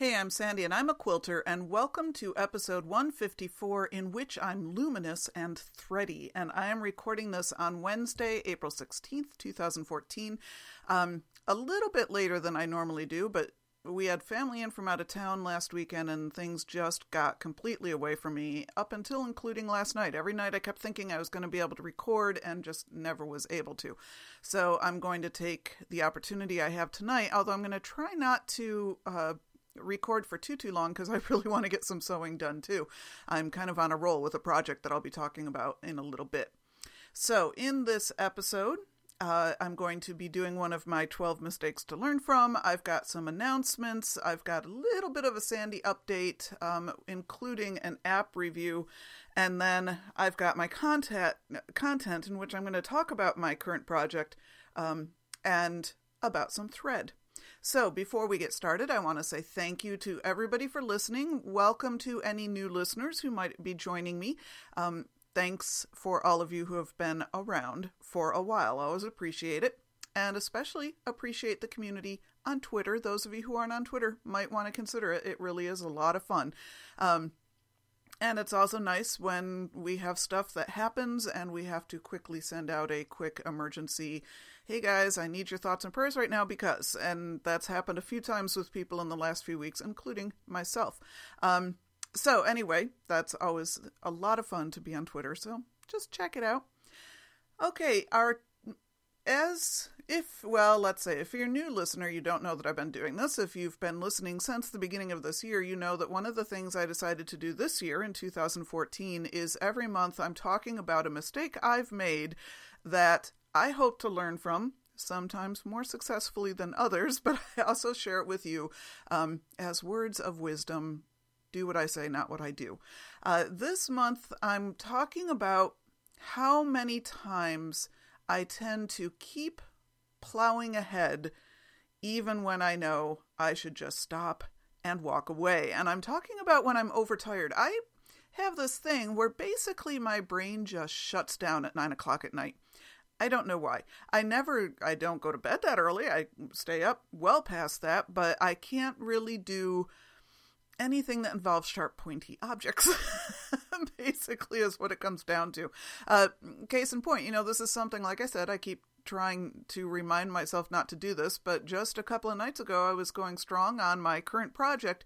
Hey, I'm Sandy and I'm a quilter, and welcome to episode 154, in which I'm luminous and thready. And I am recording this on Wednesday, April 16th, 2014. Um, a little bit later than I normally do, but we had family in from out of town last weekend and things just got completely away from me up until including last night. Every night I kept thinking I was going to be able to record and just never was able to. So I'm going to take the opportunity I have tonight, although I'm going to try not to uh, record for too too long because I really want to get some sewing done too. I'm kind of on a roll with a project that I'll be talking about in a little bit. So in this episode, uh, I'm going to be doing one of my 12 mistakes to learn from. I've got some announcements. I've got a little bit of a Sandy update, um, including an app review. And then I've got my content, content in which I'm going to talk about my current project um, and about some thread. So, before we get started, I want to say thank you to everybody for listening. Welcome to any new listeners who might be joining me. Um, thanks for all of you who have been around for a while. I always appreciate it, and especially appreciate the community on Twitter. Those of you who aren't on Twitter might want to consider it. It really is a lot of fun. Um, and it's also nice when we have stuff that happens and we have to quickly send out a quick emergency hey guys, I need your thoughts and prayers right now because, and that's happened a few times with people in the last few weeks, including myself. Um, so, anyway, that's always a lot of fun to be on Twitter, so just check it out. Okay, our as if well let's say if you're a new listener you don't know that i've been doing this if you've been listening since the beginning of this year you know that one of the things i decided to do this year in 2014 is every month i'm talking about a mistake i've made that I hope to learn from, sometimes more successfully than others, but I also share it with you um, as words of wisdom. Do what I say, not what I do. Uh, this month, I'm talking about how many times I tend to keep plowing ahead, even when I know I should just stop and walk away. And I'm talking about when I'm overtired. I have this thing where basically my brain just shuts down at nine o'clock at night. I don't know why. I never, I don't go to bed that early. I stay up well past that, but I can't really do anything that involves sharp, pointy objects. Basically, is what it comes down to. Uh, case in point, you know, this is something, like I said, I keep trying to remind myself not to do this, but just a couple of nights ago, I was going strong on my current project.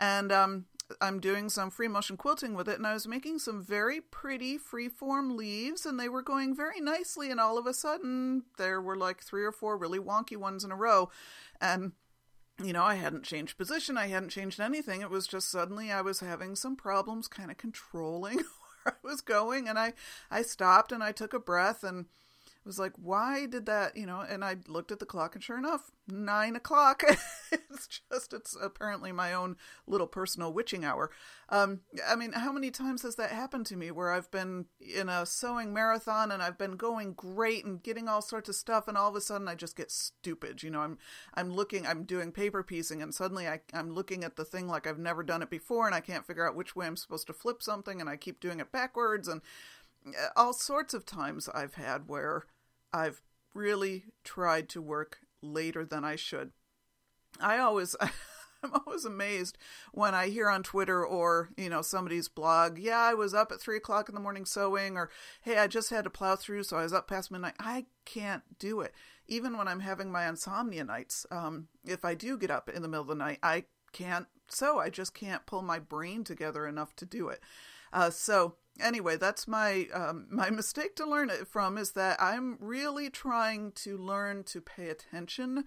And um, I'm doing some free motion quilting with it, and I was making some very pretty freeform leaves, and they were going very nicely. And all of a sudden, there were like three or four really wonky ones in a row, and you know, I hadn't changed position, I hadn't changed anything. It was just suddenly I was having some problems, kind of controlling where I was going, and I I stopped and I took a breath and was like, why did that, you know? And I looked at the clock, and sure enough, nine o'clock. it's just, it's apparently my own little personal witching hour. Um, I mean, how many times has that happened to me where I've been in a sewing marathon and I've been going great and getting all sorts of stuff, and all of a sudden I just get stupid. You know, I'm I'm looking, I'm doing paper piecing, and suddenly I, I'm looking at the thing like I've never done it before, and I can't figure out which way I'm supposed to flip something, and I keep doing it backwards, and uh, all sorts of times I've had where I've really tried to work later than I should. I always I'm always amazed when I hear on Twitter or, you know, somebody's blog, yeah, I was up at three o'clock in the morning sewing, or hey, I just had to plow through, so I was up past midnight. I can't do it. Even when I'm having my insomnia nights, um, if I do get up in the middle of the night, I can't sew. I just can't pull my brain together enough to do it. Uh, so anyway, that's my um, my mistake to learn it from is that I'm really trying to learn to pay attention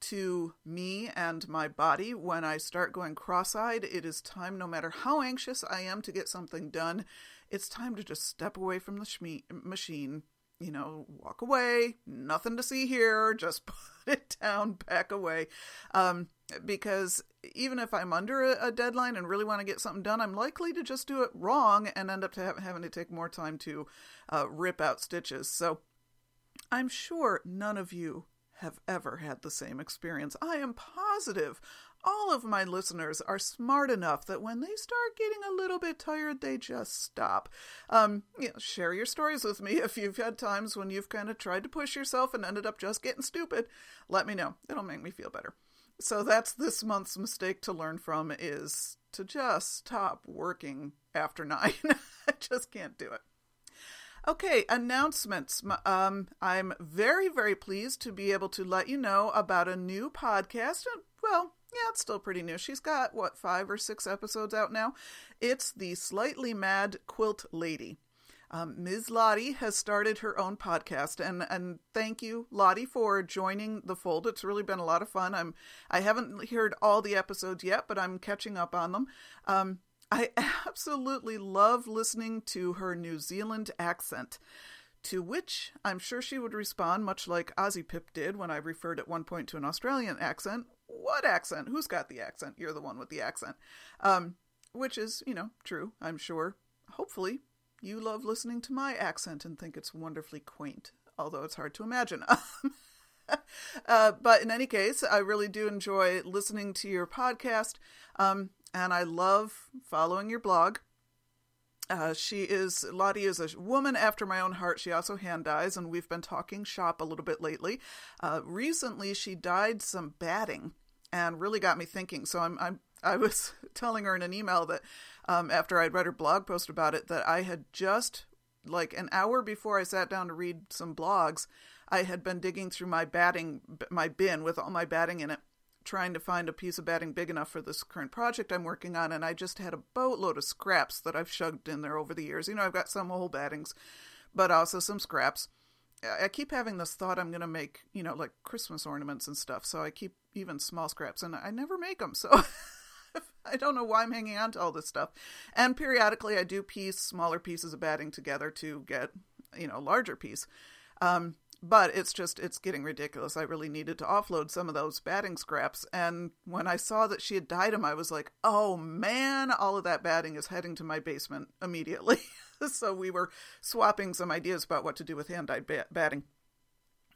to me and my body when I start going cross-eyed. It is time, no matter how anxious I am to get something done, it's time to just step away from the shme- machine you know, walk away, nothing to see here, just put it down, back away. Um, because even if I'm under a, a, deadline and really want to get something done, I'm likely to just do it wrong and end up to have, having to take more time to uh, rip out stitches. So I'm sure none of you have ever had the same experience. I am positive all of my listeners are smart enough that when they start getting a little bit tired, they just stop. Um, you know, share your stories with me if you've had times when you've kind of tried to push yourself and ended up just getting stupid. Let me know. It'll make me feel better. So that's this month's mistake to learn from is to just stop working after nine. I just can't do it. Okay, announcements. Um, I'm very, very pleased to be able to let you know about a new podcast. Well, yeah, it's still pretty new. She's got, what, five or six episodes out now? It's the Slightly Mad Quilt Lady. Um, Ms. Lottie has started her own podcast, and and thank you, Lottie, for joining the fold. It's really been a lot of fun. I'm I haven't heard all the episodes yet, but I'm catching up on them. Um, I absolutely love listening to her New Zealand accent. To which I'm sure she would respond, much like Ozzy Pip did when I referred at one point to an Australian accent, what accent? Who's got the accent? You're the one with the accent. Um, which is, you know, true, I'm sure. Hopefully, you love listening to my accent and think it's wonderfully quaint, although it's hard to imagine. uh, but in any case, I really do enjoy listening to your podcast, um, and I love following your blog. Uh, she is Lottie is a woman after my own heart. She also hand dyes, and we've been talking shop a little bit lately. Uh, recently, she dyed some batting, and really got me thinking. So I'm, I'm I was telling her in an email that um, after I'd read her blog post about it, that I had just like an hour before I sat down to read some blogs, I had been digging through my batting my bin with all my batting in it trying to find a piece of batting big enough for this current project I'm working on, and I just had a boatload of scraps that I've shoved in there over the years. You know, I've got some old battings, but also some scraps. I keep having this thought I'm going to make, you know, like Christmas ornaments and stuff. So I keep even small scraps, and I never make them. So I don't know why I'm hanging on to all this stuff. And periodically, I do piece smaller pieces of batting together to get, you know, a larger piece. Um, but it's just it's getting ridiculous. I really needed to offload some of those batting scraps, and when I saw that she had dyed them, I was like, "Oh man, all of that batting is heading to my basement immediately." so we were swapping some ideas about what to do with hand dyed bat- batting.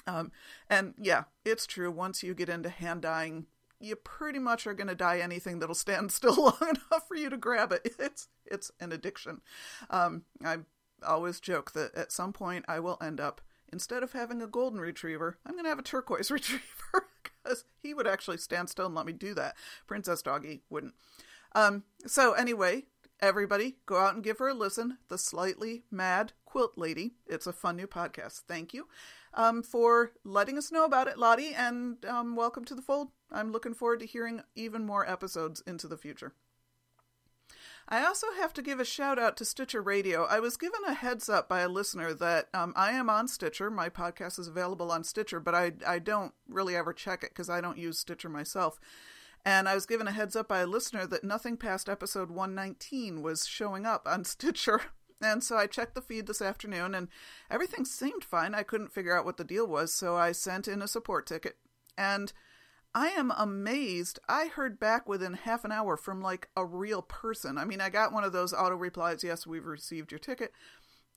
Um, and yeah, it's true. Once you get into hand dyeing, you pretty much are going to dye anything that'll stand still long enough for you to grab it. It's it's an addiction. Um, I always joke that at some point I will end up instead of having a golden retriever, I'm going to have a turquoise retriever because he would actually stand still and let me do that. Princess Doggy wouldn't. Um, so, anyway, everybody go out and give her a listen. The Slightly Mad Quilt Lady. It's a fun new podcast. Thank you um, for letting us know about it, Lottie, and um, welcome to the fold. I'm looking forward to hearing even more episodes into the future. I also have to give a shout out to Stitcher Radio. I was given a heads up by a listener that um, I am on Stitcher. My podcast is available on Stitcher, but I, I don't really ever check it because I don't use Stitcher myself. And I was given a heads up by a listener that nothing past episode 119 was showing up on Stitcher. And so I checked the feed this afternoon and everything seemed fine. I couldn't figure out what the deal was, so I sent in a support ticket. And I am amazed. I heard back within half an hour from like a real person. I mean, I got one of those auto replies, yes, we've received your ticket.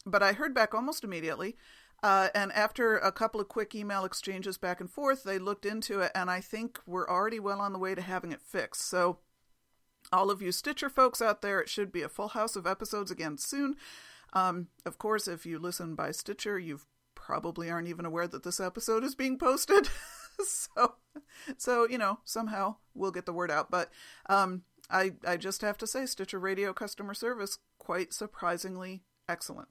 But I heard back almost immediately. Uh, and after a couple of quick email exchanges back and forth, they looked into it, and I think we're already well on the way to having it fixed. So, all of you Stitcher folks out there, it should be a full house of episodes again soon. Um, of course, if you listen by Stitcher, you probably aren't even aware that this episode is being posted. so, so you know, somehow we'll get the word out. But um, I I just have to say, Stitcher Radio customer service quite surprisingly excellent.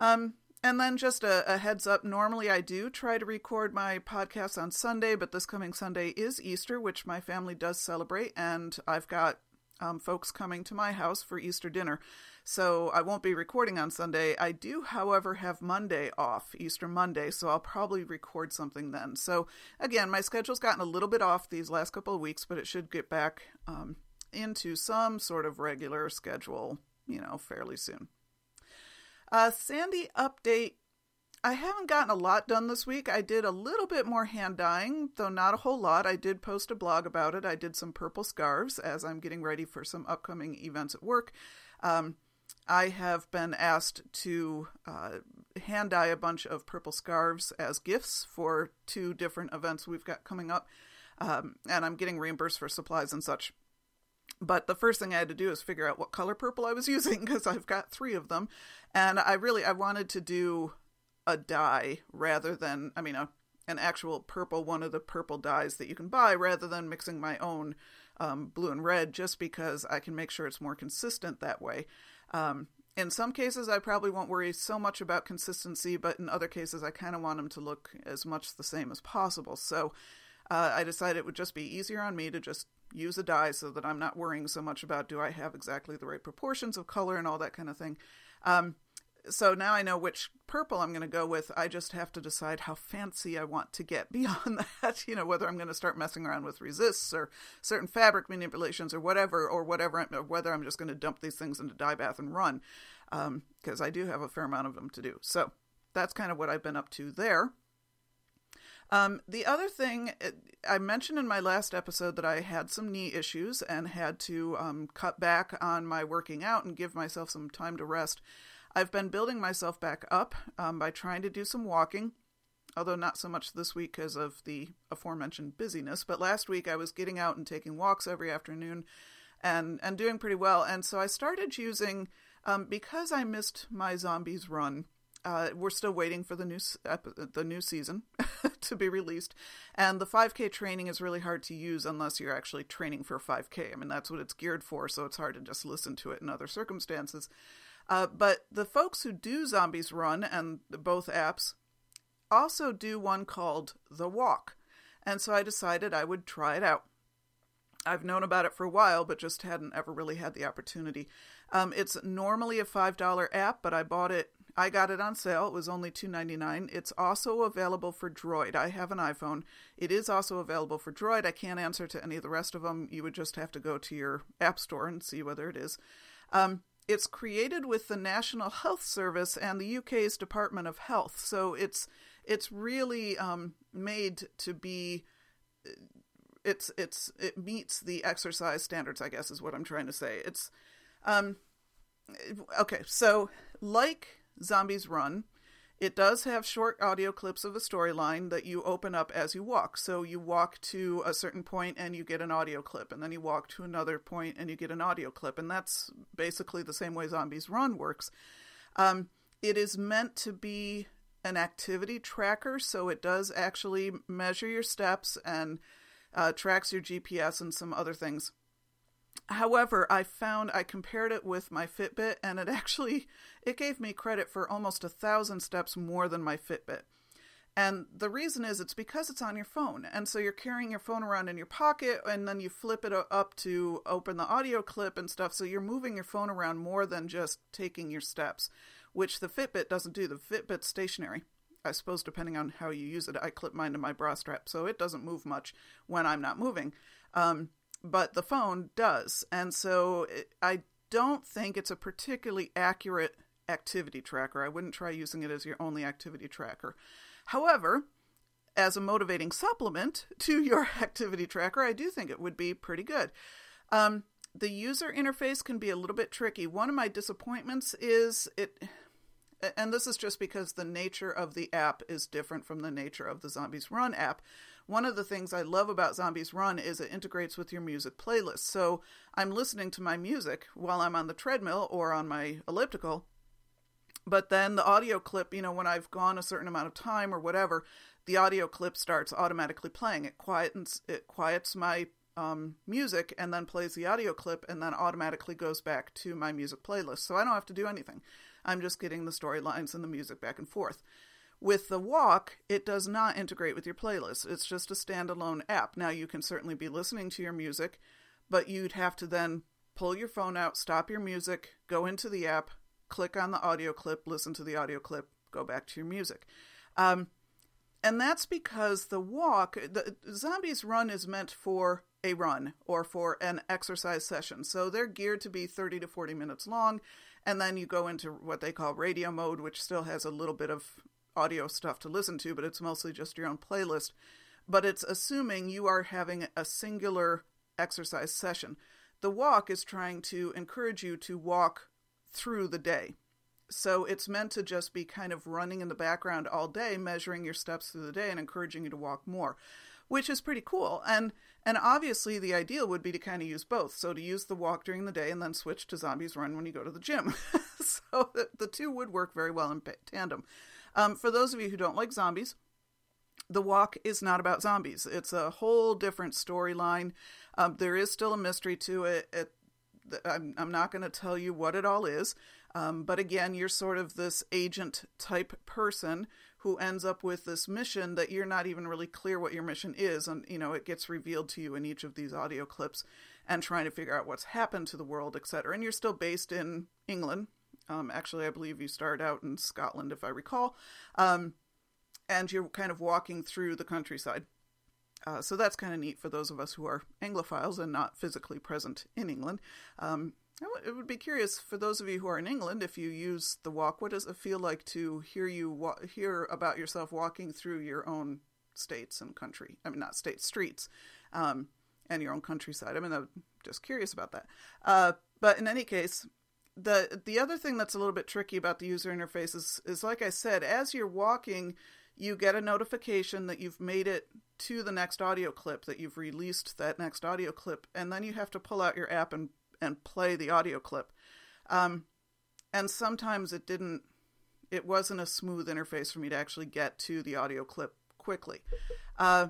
Um, and then just a, a, heads up normally I do try to record my podcast on Sunday, but this coming Sunday is Easter, which my family does celebrate, and I've got um, folks coming to my house for Easter dinner. So I won't be recording on Sunday. I do, however, have Monday off, Easter Monday, so I'll probably record something then. So again, my schedule's gotten a little bit off these last couple of weeks, but it should get back um, into some sort of regular schedule, you know, fairly soon. Uh, Sandy update I haven't gotten a lot done this week. I did a little bit more hand dyeing, though not a whole lot. I did post a blog about it. I did some purple scarves as I'm getting ready for some upcoming events at work. Um, I have been asked to uh, hand dye a bunch of purple scarves as gifts for two different events we've got coming up, um, and I'm getting reimbursed for supplies and such. But the first thing I had to do is figure out what color purple I was using because I've got three of them, and I really I wanted to do a dye rather than I mean a an actual purple one of the purple dyes that you can buy rather than mixing my own um, blue and red just because I can make sure it's more consistent that way. Um, in some cases, I probably won't worry so much about consistency, but in other cases, I kind of want them to look as much the same as possible. So uh, I decided it would just be easier on me to just use a dye so that I'm not worrying so much about do I have exactly the right proportions of color and all that kind of thing. Um, so now I know which purple I'm going to go with. I just have to decide how fancy I want to get beyond that. You know, whether I'm going to start messing around with resists or certain fabric manipulations or whatever, or whatever, or whether I'm just going to dump these things into dye bath and run, because um, I do have a fair amount of them to do. So that's kind of what I've been up to there. Um, the other thing I mentioned in my last episode that I had some knee issues and had to um, cut back on my working out and give myself some time to rest. I've been building myself back up um, by trying to do some walking, although not so much this week because of the aforementioned busyness. But last week I was getting out and taking walks every afternoon and, and doing pretty well. And so I started using, um, because I missed my zombies run. Uh, we're still waiting for the new the new season to be released, and the 5K training is really hard to use unless you're actually training for 5K. I mean, that's what it's geared for, so it's hard to just listen to it in other circumstances. Uh, but the folks who do Zombies Run and both apps also do one called The Walk. And so I decided I would try it out. I've known about it for a while, but just hadn't ever really had the opportunity. Um, it's normally a $5 app, but I bought it. I got it on sale. It was only $2.99. It's also available for Droid. I have an iPhone. It is also available for Droid. I can't answer to any of the rest of them. You would just have to go to your app store and see whether it is. Um, it's created with the National Health Service and the UK's Department of Health. So it's it's really um, made to be it's it's it meets the exercise standards. I guess is what I'm trying to say. It's um, okay. So like Zombies Run, it does have short audio clips of a storyline that you open up as you walk. So you walk to a certain point and you get an audio clip, and then you walk to another point and you get an audio clip. And that's basically the same way Zombies Run works. Um, it is meant to be an activity tracker, so it does actually measure your steps and uh, tracks your GPS and some other things. However, I found I compared it with my Fitbit and it actually it gave me credit for almost a thousand steps more than my Fitbit. And the reason is it's because it's on your phone. And so you're carrying your phone around in your pocket and then you flip it up to open the audio clip and stuff. So you're moving your phone around more than just taking your steps, which the Fitbit doesn't do. The Fitbit's stationary. I suppose depending on how you use it, I clip mine to my bra strap, so it doesn't move much when I'm not moving. Um, but the phone does. And so I don't think it's a particularly accurate activity tracker. I wouldn't try using it as your only activity tracker. However, as a motivating supplement to your activity tracker, I do think it would be pretty good. Um, the user interface can be a little bit tricky. One of my disappointments is it, and this is just because the nature of the app is different from the nature of the Zombies Run app. One of the things I love about Zombies Run is it integrates with your music playlist. So I'm listening to my music while I'm on the treadmill or on my elliptical. But then the audio clip, you know, when I've gone a certain amount of time or whatever, the audio clip starts automatically playing. It quiets it quiets my um, music and then plays the audio clip and then automatically goes back to my music playlist. So I don't have to do anything. I'm just getting the storylines and the music back and forth. With the walk, it does not integrate with your playlist. It's just a standalone app. Now, you can certainly be listening to your music, but you'd have to then pull your phone out, stop your music, go into the app, click on the audio clip, listen to the audio clip, go back to your music. Um, and that's because the walk, the Zombies Run is meant for a run or for an exercise session. So they're geared to be 30 to 40 minutes long. And then you go into what they call radio mode, which still has a little bit of audio stuff to listen to, but it's mostly just your own playlist. But it's assuming you are having a singular exercise session. The walk is trying to encourage you to walk through the day. So it's meant to just be kind of running in the background all day, measuring your steps through the day and encouraging you to walk more, which is pretty cool. And and obviously the ideal would be to kind of use both. So to use the walk during the day and then switch to zombies run when you go to the gym. so the, the, two would work very well in tandem. Um, for those of you who don't like zombies, the walk is not about zombies. It's a whole different storyline. Um, there is still a mystery to it. it I'm, I'm not going to tell you what it all is. Um, but again, you're sort of this agent type person who ends up with this mission that you're not even really clear what your mission is. And, you know, it gets revealed to you in each of these audio clips and trying to figure out what's happened to the world, etc. And you're still based in England. Um, actually, I believe you start out in Scotland, if I recall. Um, and you're kind of walking through the countryside. Uh, so that's kind of neat for those of us who are Anglophiles and not physically present in England. Um, it would be curious for those of you who are in England if you use the walk. What does it feel like to hear you wa- hear about yourself walking through your own states and country? I mean, not states, streets, um, and your own countryside. I mean, I'm just curious about that. Uh, but in any case, the the other thing that's a little bit tricky about the user interface is, is like I said, as you're walking, you get a notification that you've made it to the next audio clip, that you've released that next audio clip, and then you have to pull out your app and and play the audio clip. Um, and sometimes it didn't, it wasn't a smooth interface for me to actually get to the audio clip quickly. Uh,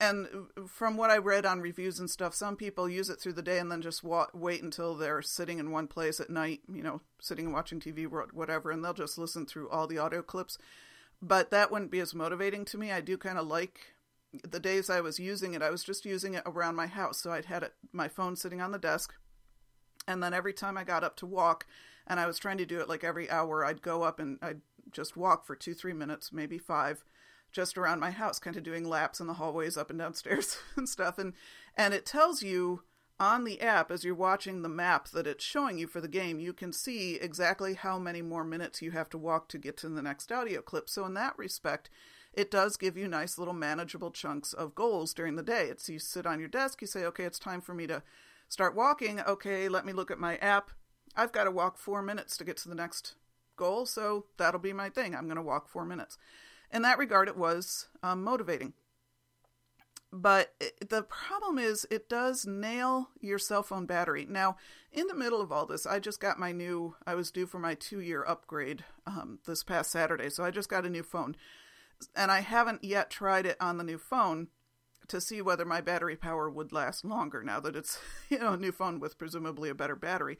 and from what I read on reviews and stuff, some people use it through the day and then just wa- wait until they're sitting in one place at night, you know, sitting and watching TV, whatever, and they'll just listen through all the audio clips. But that wouldn't be as motivating to me. I do kind of like the days I was using it, I was just using it around my house. So I'd had it, my phone sitting on the desk, and then every time I got up to walk, and I was trying to do it like every hour, I'd go up and I'd just walk for two, three minutes, maybe five, just around my house, kind of doing laps in the hallways up and downstairs and stuff. And and it tells you on the app as you're watching the map that it's showing you for the game, you can see exactly how many more minutes you have to walk to get to the next audio clip. So in that respect, it does give you nice little manageable chunks of goals during the day. It's you sit on your desk, you say, okay, it's time for me to start walking. Okay, let me look at my app. I've got to walk four minutes to get to the next goal, so that'll be my thing. I'm going to walk four minutes. In that regard, it was um, motivating. But it, the problem is, it does nail your cell phone battery. Now, in the middle of all this, I just got my new, I was due for my two year upgrade um, this past Saturday, so I just got a new phone. And I haven't yet tried it on the new phone to see whether my battery power would last longer now that it's you know a new phone with presumably a better battery.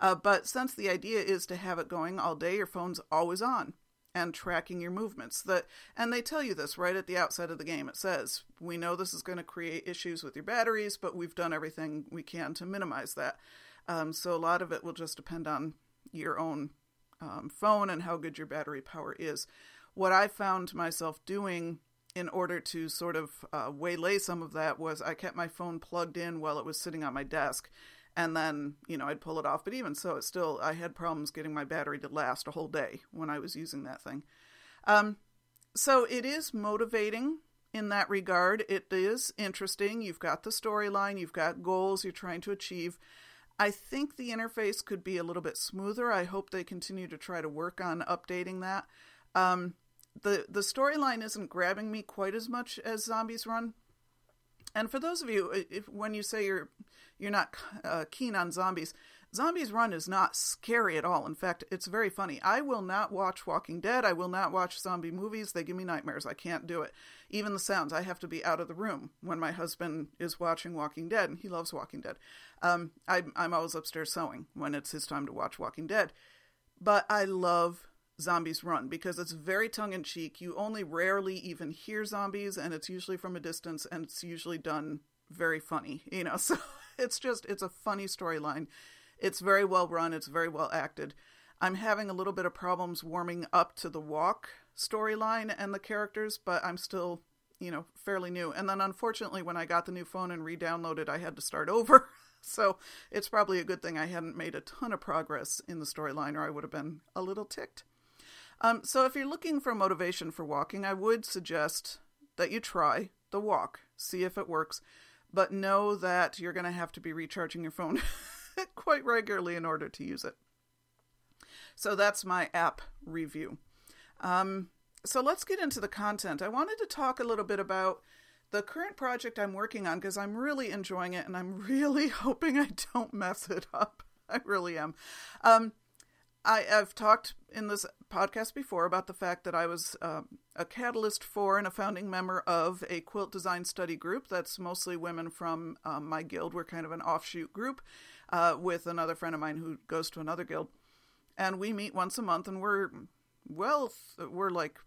Uh, but since the idea is to have it going all day, your phone's always on and tracking your movements. That and they tell you this right at the outset of the game. It says we know this is going to create issues with your batteries, but we've done everything we can to minimize that. Um, so a lot of it will just depend on your own um, phone and how good your battery power is. What I found myself doing in order to sort of uh, waylay some of that was I kept my phone plugged in while it was sitting on my desk. And then you know I'd pull it off. But even so it still I had problems getting my battery to last a whole day when I was using that thing. Um, so it is motivating in that regard. It is interesting. You've got the storyline. You've got goals you're trying to achieve. I think the interface could be a little bit smoother. I hope they continue to try to work on updating that. Um, the the storyline isn't grabbing me quite as much as Zombies Run. And for those of you, if, when you say you're you're not uh, keen on zombies, Zombies Run is not scary at all. In fact, it's very funny. I will not watch Walking Dead. I will not watch zombie movies. They give me nightmares. I can't do it. Even the sounds. I have to be out of the room when my husband is watching Walking Dead, and he loves Walking Dead. Um, I, I'm always upstairs sewing when it's his time to watch Walking Dead. But I love Zombies Run because it's very tongue in cheek. You only rarely even hear zombies, and it's usually from a distance, and it's usually done very funny, you know. So it's just it's a funny storyline. It's very well run. It's very well acted. I'm having a little bit of problems warming up to the walk storyline and the characters, but I'm still, you know, fairly new. And then unfortunately, when I got the new phone and re-downloaded, I had to start over. so it's probably a good thing I hadn't made a ton of progress in the storyline, or I would have been a little ticked. Um, so if you're looking for motivation for walking, I would suggest that you try the walk, see if it works, but know that you're going to have to be recharging your phone quite regularly in order to use it. So that's my app review. Um, so let's get into the content. I wanted to talk a little bit about the current project I'm working on because I'm really enjoying it and I'm really hoping I don't mess it up. I really am. Um, I, have talked in this podcast before about the fact that I was uh, a catalyst for and a founding member of a quilt design study group that's mostly women from um, my guild. We're kind of an offshoot group uh, with another friend of mine who goes to another guild. And we meet once a month and we're, well, we're like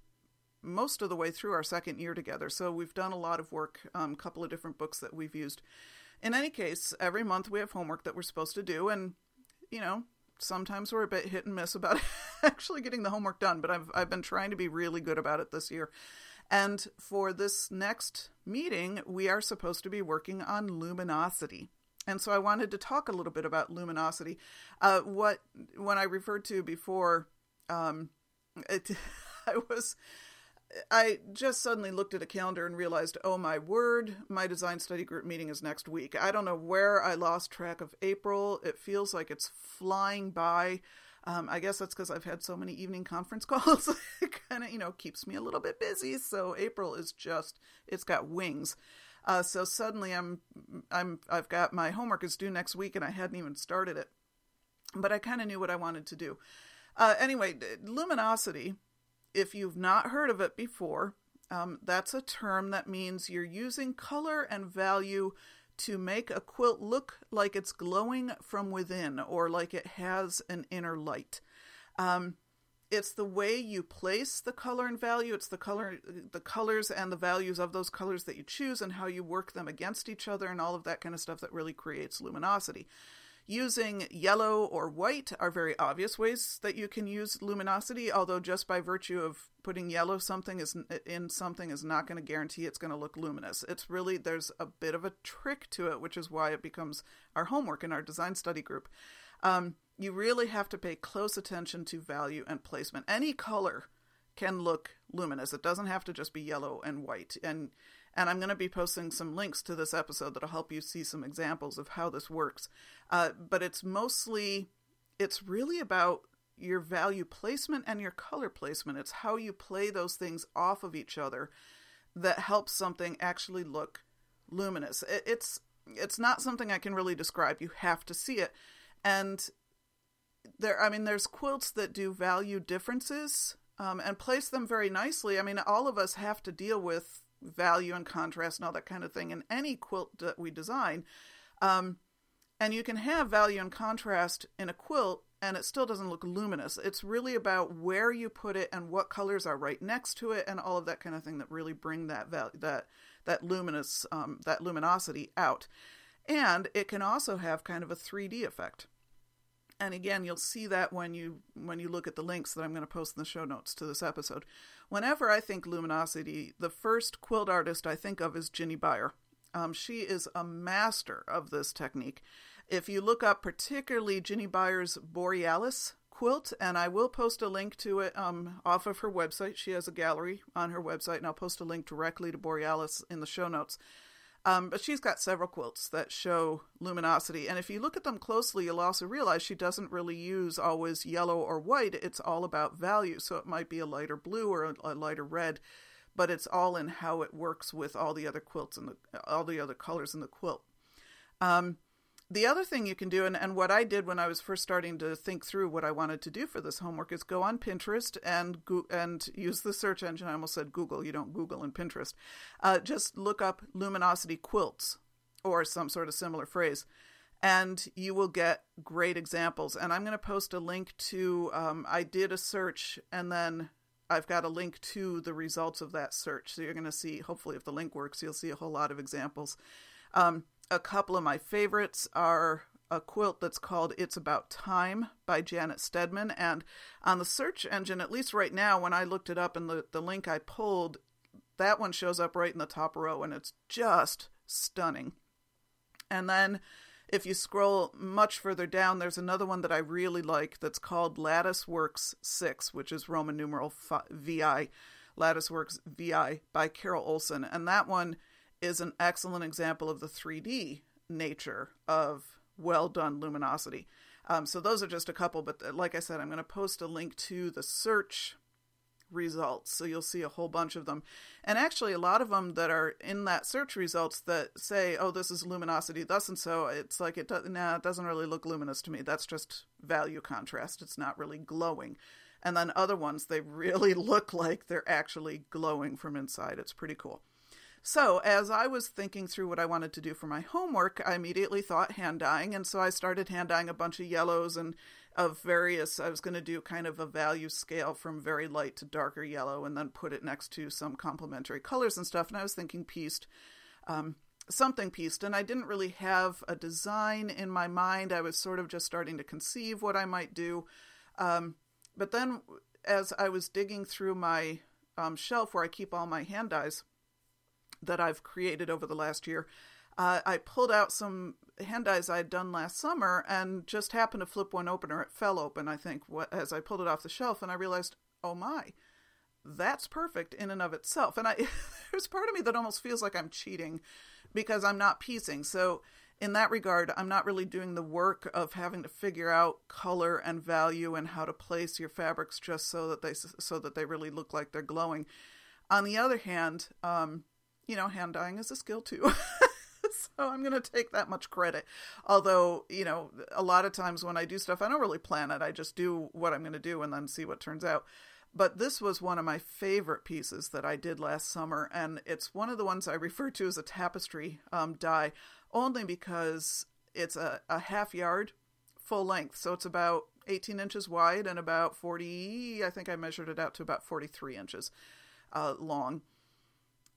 most of the way through our second year together. So we've done a lot of work, a um, couple of different books that we've used. In any case, every month we have homework that we're supposed to do, and you know, sometimes we're a bit hit and miss about actually getting the homework done. But I've I've been trying to be really good about it this year. And for this next meeting, we are supposed to be working on luminosity. And so I wanted to talk a little bit about luminosity. Uh, what when I referred to before, um, it, I was I just suddenly looked at a calendar and realized, oh my word, my design study group meeting is next week. I don't know where I lost track of April. It feels like it's flying by. Um, I guess that's because I've had so many evening conference calls. it kind of, you know, keeps me a little bit busy. So April is just, it's got wings. Uh, so suddenly I'm, I'm, I've got my homework is due next week and I hadn't even started it. But I kind of knew what I wanted to do. Uh, anyway, luminosity if you've not heard of it before, um, that's a term that means you're using color and value to make a quilt look like it's glowing from within or like it has an inner light. Um, it's the way you place the color and value. It's the color, the colors and the values of those colors that you choose, and how you work them against each other, and all of that kind of stuff that really creates luminosity. Using yellow or white are very obvious ways that you can use luminosity, although just by virtue of putting yellow something is in something is not going to guarantee it's going to look luminous. It's really there's a bit of a trick to it, which is why it becomes our homework in our design study group. Um, you really have to pay close attention to value and placement. Any color can look luminous. It doesn't have to just be yellow and white. And and I'm going to be posting some links to this episode that'll help you see some examples of how this works. Uh, but it's mostly, it's really about your value placement and your color placement. It's how you play those things off of each other that helps something actually look luminous. It, it's it's not something I can really describe. You have to see it. And there, I mean, there's quilts that do value differences um, and place them very nicely. I mean, all of us have to deal with value and contrast and all that kind of thing in any quilt that we design. Um, and you can have value and contrast in a quilt and it still doesn't look luminous. It's really about where you put it and what colors are right next to it and all of that kind of thing that really bring that value that that luminous um, that luminosity out. And it can also have kind of a 3D effect and again you'll see that when you when you look at the links that i'm going to post in the show notes to this episode whenever i think luminosity the first quilt artist i think of is Jinny Beyer um, she is a master of this technique. If you look up particularly Jinny Beyer's borealis quilt and i will post a link to it um, off of her website. She has a gallery on her website and i'll post a link directly to borealis in the show notes um, but she's got several quilts that show luminosity. And if you look at them closely, you'll also realize she doesn't really use always yellow or white. It's all about value. So it might be a lighter blue or a, a lighter red, but it's all in how it works with all the other quilts and all the other colors in the quilt. Um, the other thing you can do, and, and what I did when I was first starting to think through what I wanted to do for this homework, is go on Pinterest and go, and use the search engine. I almost said Google. You don't Google in Pinterest. Uh, just look up luminosity quilts or some sort of similar phrase, and you will get great examples. And I'm going to post a link to. Um, I did a search, and then I've got a link to the results of that search. So you're going to see. Hopefully, if the link works, you'll see a whole lot of examples. Um, a couple of my favorites are a quilt that's called It's About Time by Janet Steadman. And on the search engine, at least right now, when I looked it up and the, the link I pulled, that one shows up right in the top row and it's just stunning. And then if you scroll much further down, there's another one that I really like that's called Lattice Works 6, which is Roman numeral VI, Lattice Works VI by Carol Olson. And that one is an excellent example of the 3D nature of well done luminosity. Um, so those are just a couple, but uh, like I said, I'm going to post a link to the search results. So you'll see a whole bunch of them. And actually, a lot of them that are in that search results that say, oh, this is luminosity thus and so, it's like, it, do- nah, it doesn't really look luminous to me. That's just value contrast. It's not really glowing. And then other ones, they really look like they're actually glowing from inside. It's pretty cool. So, as I was thinking through what I wanted to do for my homework, I immediately thought hand dyeing. And so I started hand dyeing a bunch of yellows and of various. I was going to do kind of a value scale from very light to darker yellow and then put it next to some complementary colors and stuff. And I was thinking pieced. Um, something pieced and I didn't really have a design in my mind. I was sort of just starting to conceive what I might do. Um, but then as I was digging through my um, shelf where I keep all my hand dyes, that I've created over the last year, uh, I pulled out some hand dyes I had done last summer and just happened to flip one open, or it fell open, I think, as I pulled it off the shelf, and I realized, oh my, that's perfect in and of itself. And I, there's part of me that almost feels like I'm cheating because I'm not piecing. So in that regard, I'm not really doing the work of having to figure out color and value and how to place your fabrics just so that they so that they really look like they're glowing. On the other hand, um, you know, hand dyeing is a skill too. so I'm going to take that much credit. Although, you know, a lot of times when I do stuff, I don't really plan it. I just do what I'm going to do and then see what turns out. But this was one of my favorite pieces that I did last summer, and it's one of the ones I refer to as a tapestry um, dye, only because it's a, a half yard full length. So it's about 18 inches wide and about 40, I think I measured it out to about 43 inches uh, long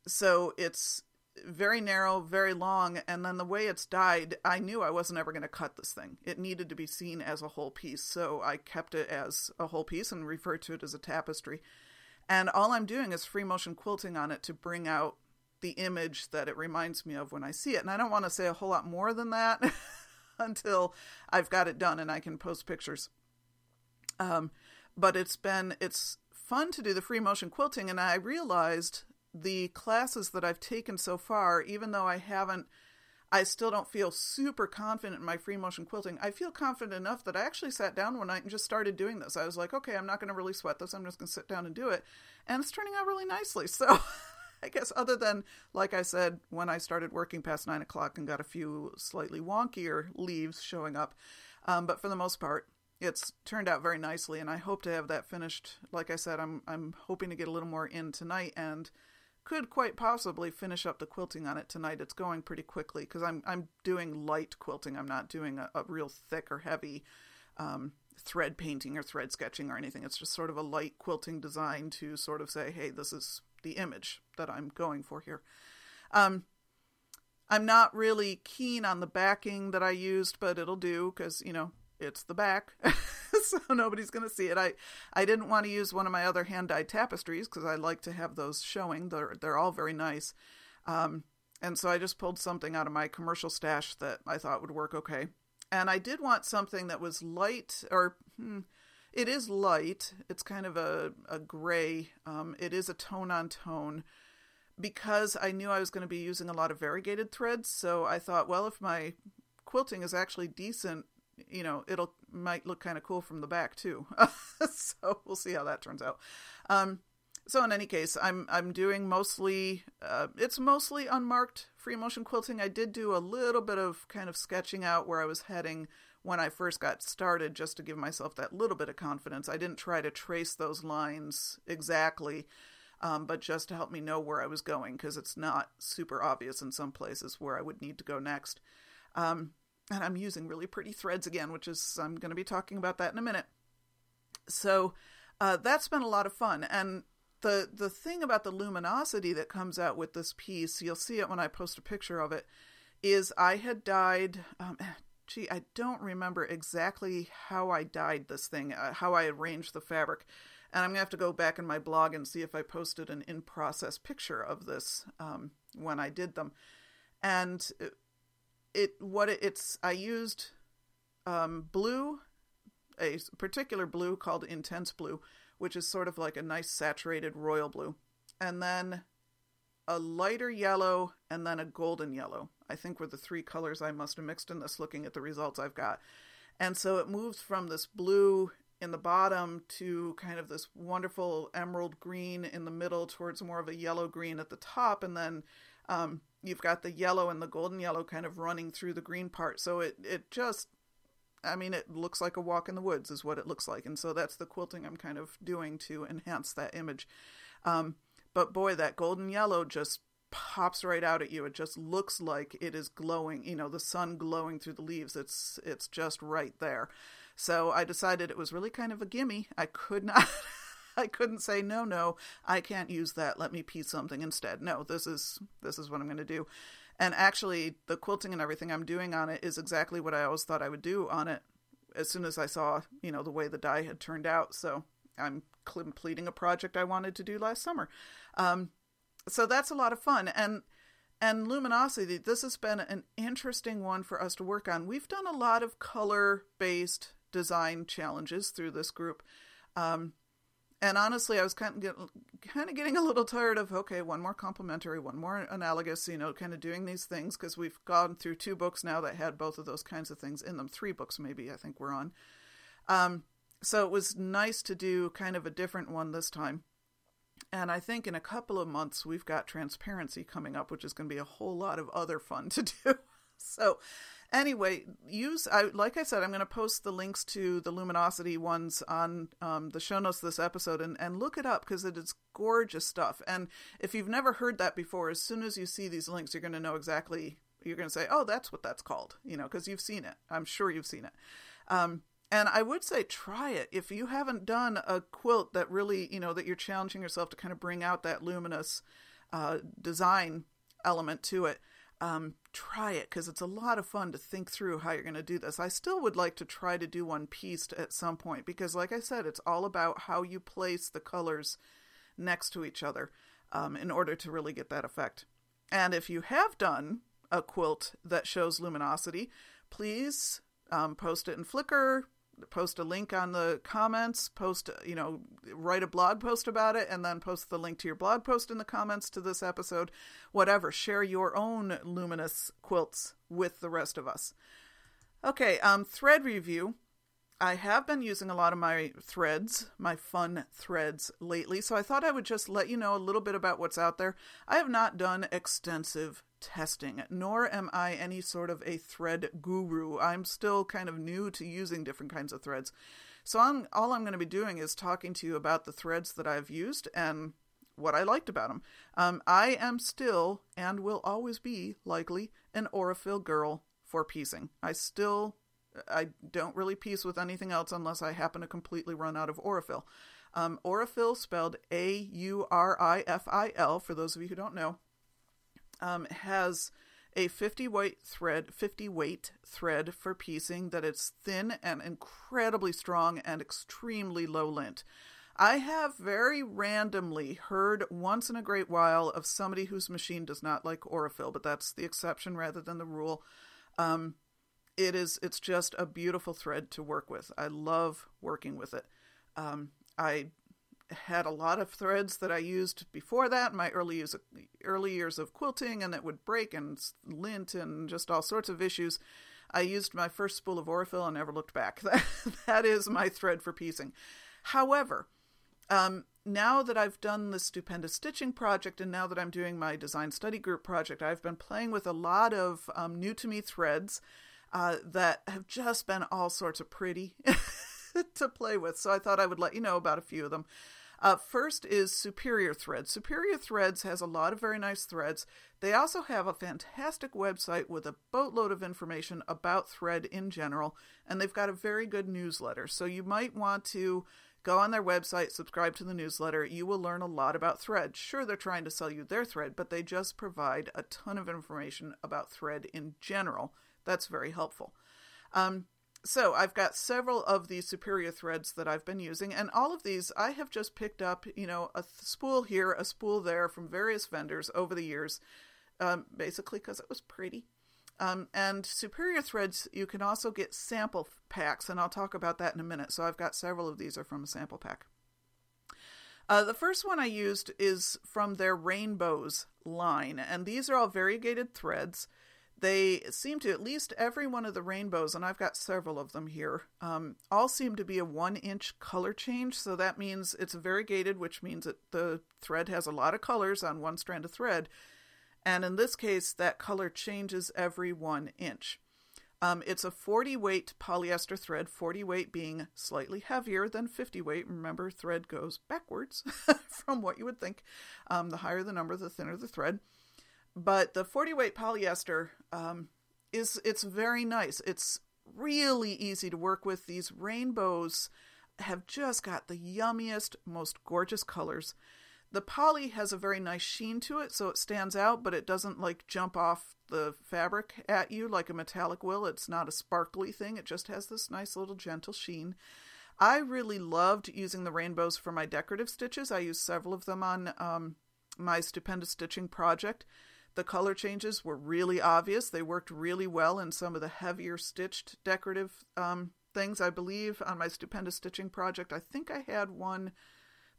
so it's very narrow, very long, and then the way it's dyed, I knew I wasn't ever going to cut this thing. It needed to be seen as a whole piece, so I kept it as a whole piece and referred to it as a tapestry. And all I'm doing is free motion quilting on it to bring out the image that it reminds me of when I see it. And I don't want to say a whole lot more than that until I've got it done and I can post pictures. Um, but it's been it's fun to do the free motion quilting, and I realized the classes that I've taken so far, even though I haven't, I still don't feel super confident in my free motion quilting. I feel confident enough that I actually sat down one night and just started doing this. I was like, okay, I'm not going to really sweat this. I'm just going to sit down and do it. And it's turning out really nicely. So I guess, other than, like I said, when I started working past nine o'clock and got a few slightly wonkier leaves showing up. Um, but for the most part, it's turned out very nicely, and I hope to have that finished. Like I said, I'm I'm hoping to get a little more in tonight and could quite possibly finish up the quilting on it tonight. It's going pretty quickly because I'm I'm doing light quilting. I'm not doing a, a real thick or heavy um, thread painting or thread sketching or anything. It's just sort of a light quilting design to sort of say, hey, this is the image that I'm going for here. Um, I'm not really keen on the backing that I used, but it'll do because you know it's the back. so nobody's going to see it. I I didn't want to use one of my other hand dyed tapestries because I like to have those showing. They're they're all very nice, um, and so I just pulled something out of my commercial stash that I thought would work okay. And I did want something that was light, or hmm, it is light. It's kind of a a gray. Um, it is a tone on tone because I knew I was going to be using a lot of variegated threads. So I thought, well, if my quilting is actually decent you know it'll might look kind of cool from the back too. So we'll see how that turns out. Um, so in any case i'm i'm doing mostly uh, it's mostly unmarked free motion quilting. I did do a little bit of kind of sketching out where i was heading when i first got started just to give myself that little bit of confidence. I didn't try to trace those lines exactly um, but just to help me know where i was going because it's not super obvious in some places where i would need to go next. Um, and I'm using really pretty threads again, which is, I'm going to be talking about that in a minute. So uh, that's been a lot of fun. And the, the thing about the luminosity that comes out with this piece, you'll see it when I post a picture of it, is I had dyed, um, gee, I don't remember exactly how I dyed this thing, uh, how I arranged the fabric. And I'm going to have to go back in my blog and see if I posted an in process picture of this um, when I did them. And uh, it what it, it's I used um, blue, a particular blue called intense blue, which is sort of like a nice saturated royal blue, and then a lighter yellow and then a golden yellow. I think were the three colors I must have mixed in this looking at the results I've got. And so it moves from this blue in the bottom to kind of this wonderful emerald green in the middle towards more of a yellow green at the top and then um, you've got the yellow and the golden yellow kind of running through the green part. So it, it just i mean it looks like a walk in the woods is what it looks like. And so that's the quilting i'm kind of doing to enhance that image. Um, but boy that golden yellow just pops right out at you. It just looks like it is glowing you know the sun glowing through the leaves. It's it's just right there. So I decided it was really kind of a gimme. I could not. I couldn't say no, no. I can't use that. Let me piece something instead. No, this is this is what I'm going to do. And actually, the quilting and everything I'm doing on it is exactly what I always thought I would do on it. As soon as I saw, you know, the way the die had turned out, so I'm completing a project I wanted to do last summer. Um, so that's a lot of fun, and and luminosity. This has been an interesting one for us to work on. We've done a lot of color based design challenges through this group. Um, and honestly, I was kind of, get, kind of getting a little tired of okay, one more complementary, one more analogous, you know, kind of doing these things because we've gone through two books now that had both of those kinds of things in them. Three books, maybe, I think we're on. Um, so it was nice to do kind of a different one this time. And I think in a couple of months, we've got transparency coming up, which is going to be a whole lot of other fun to do. so anyway, use I like I said, I'm going to post the links to the luminosity ones on um, the show notes of this episode, and and look it up because it is gorgeous stuff. And if you've never heard that before, as soon as you see these links, you're going to know exactly. You're going to say, "Oh, that's what that's called," you know, because you've seen it. I'm sure you've seen it. Um, and I would say try it if you haven't done a quilt that really, you know, that you're challenging yourself to kind of bring out that luminous uh, design element to it um, try it because it's a lot of fun to think through how you're going to do this. I still would like to try to do one pieced at some point because, like I said, it's all about how you place the colors next to each other um, in order to really get that effect. And if you have done a quilt that shows luminosity, please um, post it in Flickr, post a link on the comments, post, you know, write a blog post about it, and then post the link to your blog post in the comments to this episode. Whatever, share your own luminous quilts with the rest of us. Okay, um, thread review. I have been using a lot of my threads, my fun threads lately, so I thought I would just let you know a little bit about what's out there. I have not done extensive testing, nor am I any sort of a thread guru. I'm still kind of new to using different kinds of threads. So I'm, all I'm going to be doing is talking to you about the threads that I've used and what I liked about them. Um, I am still, and will always be, likely, an Aurifil girl for piecing. I still, I don't really piece with anything else unless I happen to completely run out of Aurifil. Um, Aurifil, spelled A U R I F I L, for those of you who don't know, um, has a 50 weight thread 50 weight thread for piecing that it's thin and incredibly strong and extremely low lint i have very randomly heard once in a great while of somebody whose machine does not like Aurifil but that's the exception rather than the rule um, it is it's just a beautiful thread to work with i love working with it um, i had a lot of threads that I used before that my early years of, early years of quilting, and it would break and lint and just all sorts of issues. I used my first spool of Aurifil and never looked back. That, that is my thread for piecing. However, um, now that I've done the stupendous stitching project and now that I'm doing my design study group project, I've been playing with a lot of um, new to me threads uh, that have just been all sorts of pretty. to play with. So I thought I would let you know about a few of them. Uh, first is Superior Threads. Superior Threads has a lot of very nice threads. They also have a fantastic website with a boatload of information about thread in general, and they've got a very good newsletter. So you might want to go on their website, subscribe to the newsletter. You will learn a lot about thread. Sure, they're trying to sell you their thread, but they just provide a ton of information about thread in general. That's very helpful. Um, so I've got several of these superior threads that I've been using, and all of these I have just picked up, you know, a spool here, a spool there from various vendors over the years, um, basically because it was pretty. Um, and Superior Threads, you can also get sample packs, and I'll talk about that in a minute. So I've got several of these are from a sample pack. Uh, the first one I used is from their Rainbows line, and these are all variegated threads. They seem to, at least every one of the rainbows, and I've got several of them here, um, all seem to be a one inch color change. So that means it's variegated, which means that the thread has a lot of colors on one strand of thread. And in this case, that color changes every one inch. Um, it's a 40 weight polyester thread, 40 weight being slightly heavier than 50 weight. Remember, thread goes backwards from what you would think. Um, the higher the number, the thinner the thread. But the 40 weight polyester um, is it's very nice. It's really easy to work with. These rainbows have just got the yummiest, most gorgeous colors. The poly has a very nice sheen to it, so it stands out, but it doesn't like jump off the fabric at you like a metallic will. It's not a sparkly thing, it just has this nice little gentle sheen. I really loved using the rainbows for my decorative stitches. I used several of them on um, my stupendous stitching project. The color changes were really obvious. They worked really well in some of the heavier stitched decorative um, things. I believe on my stupendous stitching project, I think I had one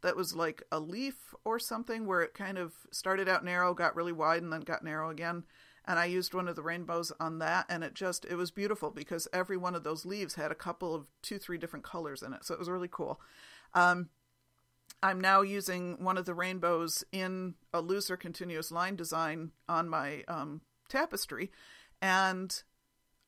that was like a leaf or something where it kind of started out narrow, got really wide, and then got narrow again. And I used one of the rainbows on that, and it just it was beautiful because every one of those leaves had a couple of two, three different colors in it, so it was really cool. Um, I'm now using one of the rainbows in a looser continuous line design on my um, tapestry, and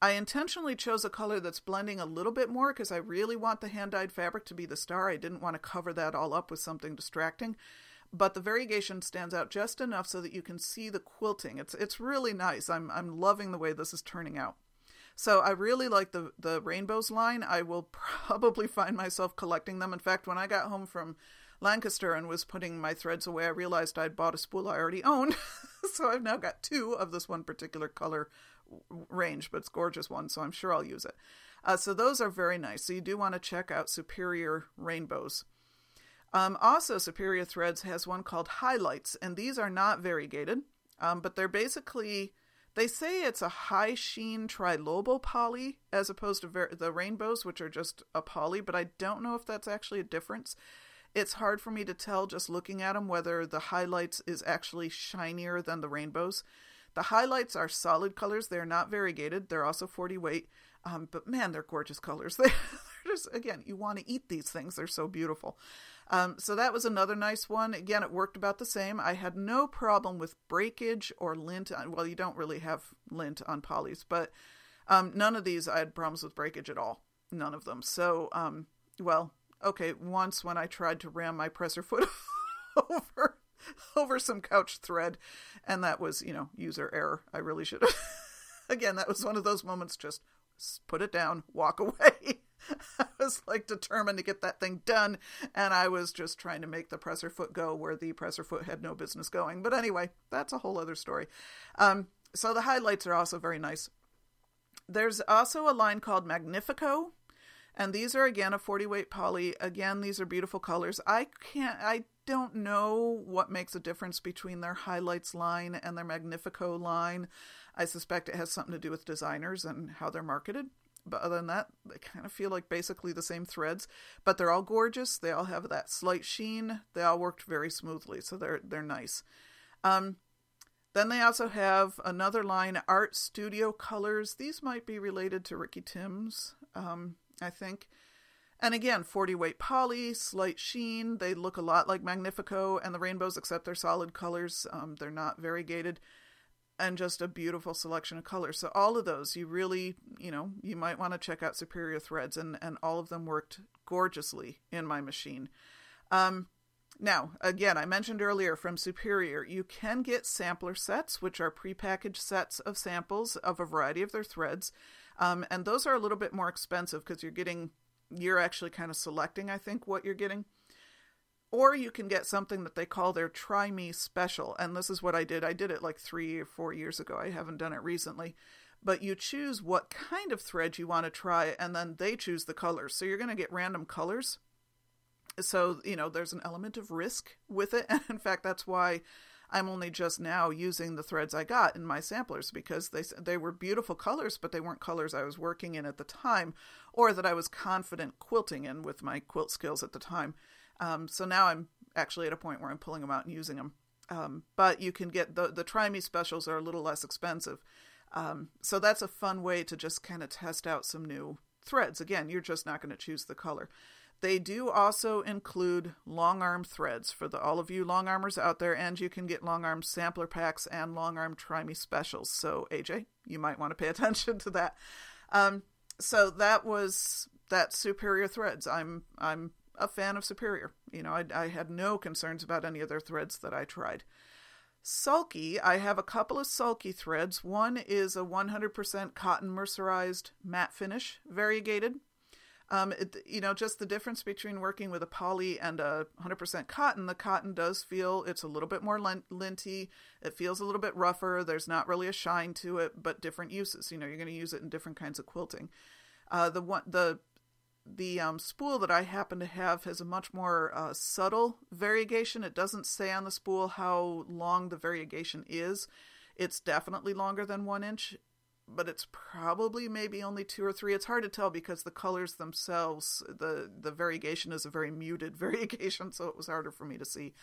I intentionally chose a color that's blending a little bit more because I really want the hand dyed fabric to be the star. I didn't want to cover that all up with something distracting. But the variegation stands out just enough so that you can see the quilting. It's it's really nice. I'm I'm loving the way this is turning out. So I really like the the rainbows line. I will probably find myself collecting them. In fact, when I got home from Lancaster and was putting my threads away, I realized I'd bought a spool I already owned. so I've now got two of this one particular color range, but it's gorgeous one, so I'm sure I'll use it. Uh, so those are very nice. So you do want to check out Superior Rainbows. Um, also, Superior Threads has one called Highlights, and these are not variegated, um, but they're basically they say it's a high sheen trilobal poly as opposed to ver- the rainbows, which are just a poly, but I don't know if that's actually a difference. It's hard for me to tell just looking at them whether the highlights is actually shinier than the rainbows. The highlights are solid colors. They're not variegated. They're also 40 weight. Um, but man, they're gorgeous colors. They're just, again, you want to eat these things. They're so beautiful. Um, so that was another nice one. Again, it worked about the same. I had no problem with breakage or lint. Well, you don't really have lint on polys, but um, none of these I had problems with breakage at all. None of them. So, um, well, okay, once when I tried to ram my presser foot over over some couch thread, and that was, you know, user error. I really should have. Again, that was one of those moments. Just put it down, walk away. I was like determined to get that thing done, and I was just trying to make the presser foot go where the presser foot had no business going. But anyway, that's a whole other story. Um, so the highlights are also very nice. There's also a line called Magnifico, and these are again a 40 weight poly. Again, these are beautiful colors. I can't, I don't know what makes a difference between their highlights line and their Magnifico line. I suspect it has something to do with designers and how they're marketed. But other than that, they kind of feel like basically the same threads. But they're all gorgeous. They all have that slight sheen. They all worked very smoothly, so they're they're nice. Um, then they also have another line, Art Studio Colors. These might be related to Ricky Tims. um, I think. And again, 40 weight poly, slight sheen. They look a lot like Magnifico and the rainbows, except they're solid colors. Um, they're not variegated. And just a beautiful selection of colors. So, all of those, you really, you know, you might want to check out Superior Threads, and, and all of them worked gorgeously in my machine. Um, now, again, I mentioned earlier from Superior, you can get sampler sets, which are prepackaged sets of samples of a variety of their threads. Um, and those are a little bit more expensive because you're getting you're actually kind of selecting, I think, what you're getting. Or you can get something that they call their Try Me Special. And this is what I did. I did it like three or four years ago. I haven't done it recently. But you choose what kind of thread you want to try, and then they choose the colors. So you're going to get random colors. So, you know, there's an element of risk with it. And in fact, that's why I'm only just now using the threads I got in my samplers because they they were beautiful colors, but they weren't colors I was working in at the time, or that I was confident quilting in with my quilt skills at the time. Um, so now I'm actually at a point where I'm pulling them out and using them. Um, but you can get the the try me specials are a little less expensive, um, so that's a fun way to just kind of test out some new threads. Again, you're just not going to choose the color. They do also include long arm threads for the, all of you long armers out there, and you can get long arm sampler packs and long arm try me specials. So, AJ, you might want to pay attention to that. Um, so that was that Superior Threads. I'm I'm a fan of Superior. You know, I, I had no concerns about any of their threads that I tried. Sulky, I have a couple of sulky threads. One is a 100% cotton mercerized matte finish, variegated. Um, it, you know, just the difference between working with a poly and a 100% cotton. The cotton does feel it's a little bit more linty. It feels a little bit rougher. There's not really a shine to it, but different uses. You know, you're going to use it in different kinds of quilting. Uh, the one, the the um, spool that I happen to have has a much more uh, subtle variegation. It doesn't say on the spool how long the variegation is. It's definitely longer than one inch, but it's probably maybe only two or three. It's hard to tell because the colors themselves, the the variegation is a very muted variegation, so it was harder for me to see.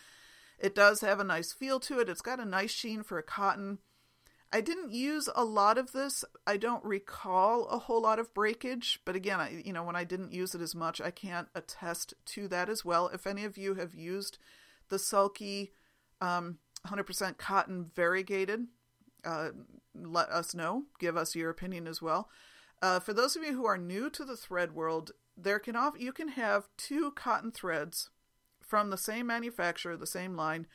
It does have a nice feel to it. It's got a nice sheen for a cotton. I didn't use a lot of this. I don't recall a whole lot of breakage, but again, I, you know, when I didn't use it as much, I can't attest to that as well. If any of you have used the Sulky um, 100% cotton variegated, uh, let us know. Give us your opinion as well. Uh, for those of you who are new to the thread world, there can off- you can have two cotton threads from the same manufacturer, the same line.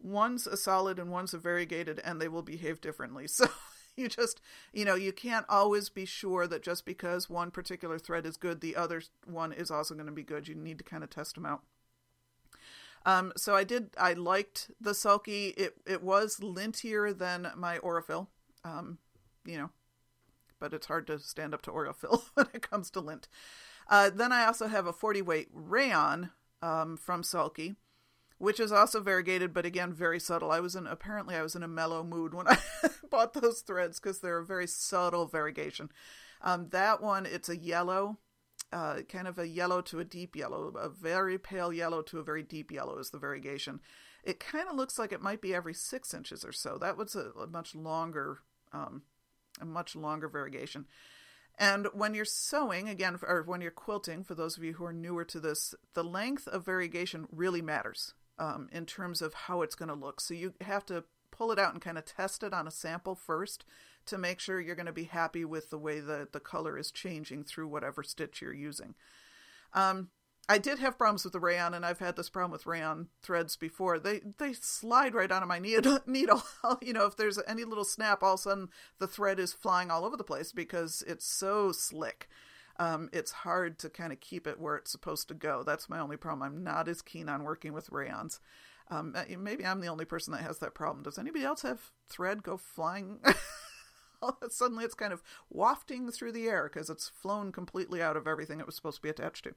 One's a solid and one's a variegated, and they will behave differently. So you just, you know, you can't always be sure that just because one particular thread is good, the other one is also going to be good. You need to kind of test them out. Um, so I did. I liked the sulky. It it was lintier than my Aurifil. Um, you know, but it's hard to stand up to Aurifil when it comes to lint. Uh, then I also have a 40 weight rayon um, from Sulky, which is also variegated, but again very subtle. I was in apparently I was in a mellow mood when I bought those threads because they're a very subtle variegation. Um, that one it's a yellow uh, kind of a yellow to a deep yellow, a very pale yellow to a very deep yellow is the variegation. It kind of looks like it might be every six inches or so. That was a, a much longer, um, a much longer variegation. And when you're sewing, again, or when you're quilting, for those of you who are newer to this, the length of variegation really matters um, in terms of how it's going to look. So you have to pull it out and kind of test it on a sample first to make sure you're going to be happy with the way that the color is changing through whatever stitch you're using. Um, I did have problems with the rayon, and I've had this problem with rayon threads before. They they slide right out of my needle. needle. you know, if there's any little snap, all of a sudden the thread is flying all over the place because it's so slick. Um, it's hard to kind of keep it where it's supposed to go. That's my only problem. I'm not as keen on working with rayons. Um, maybe I'm the only person that has that problem. Does anybody else have thread go flying? Suddenly it's kind of wafting through the air because it's flown completely out of everything it was supposed to be attached to.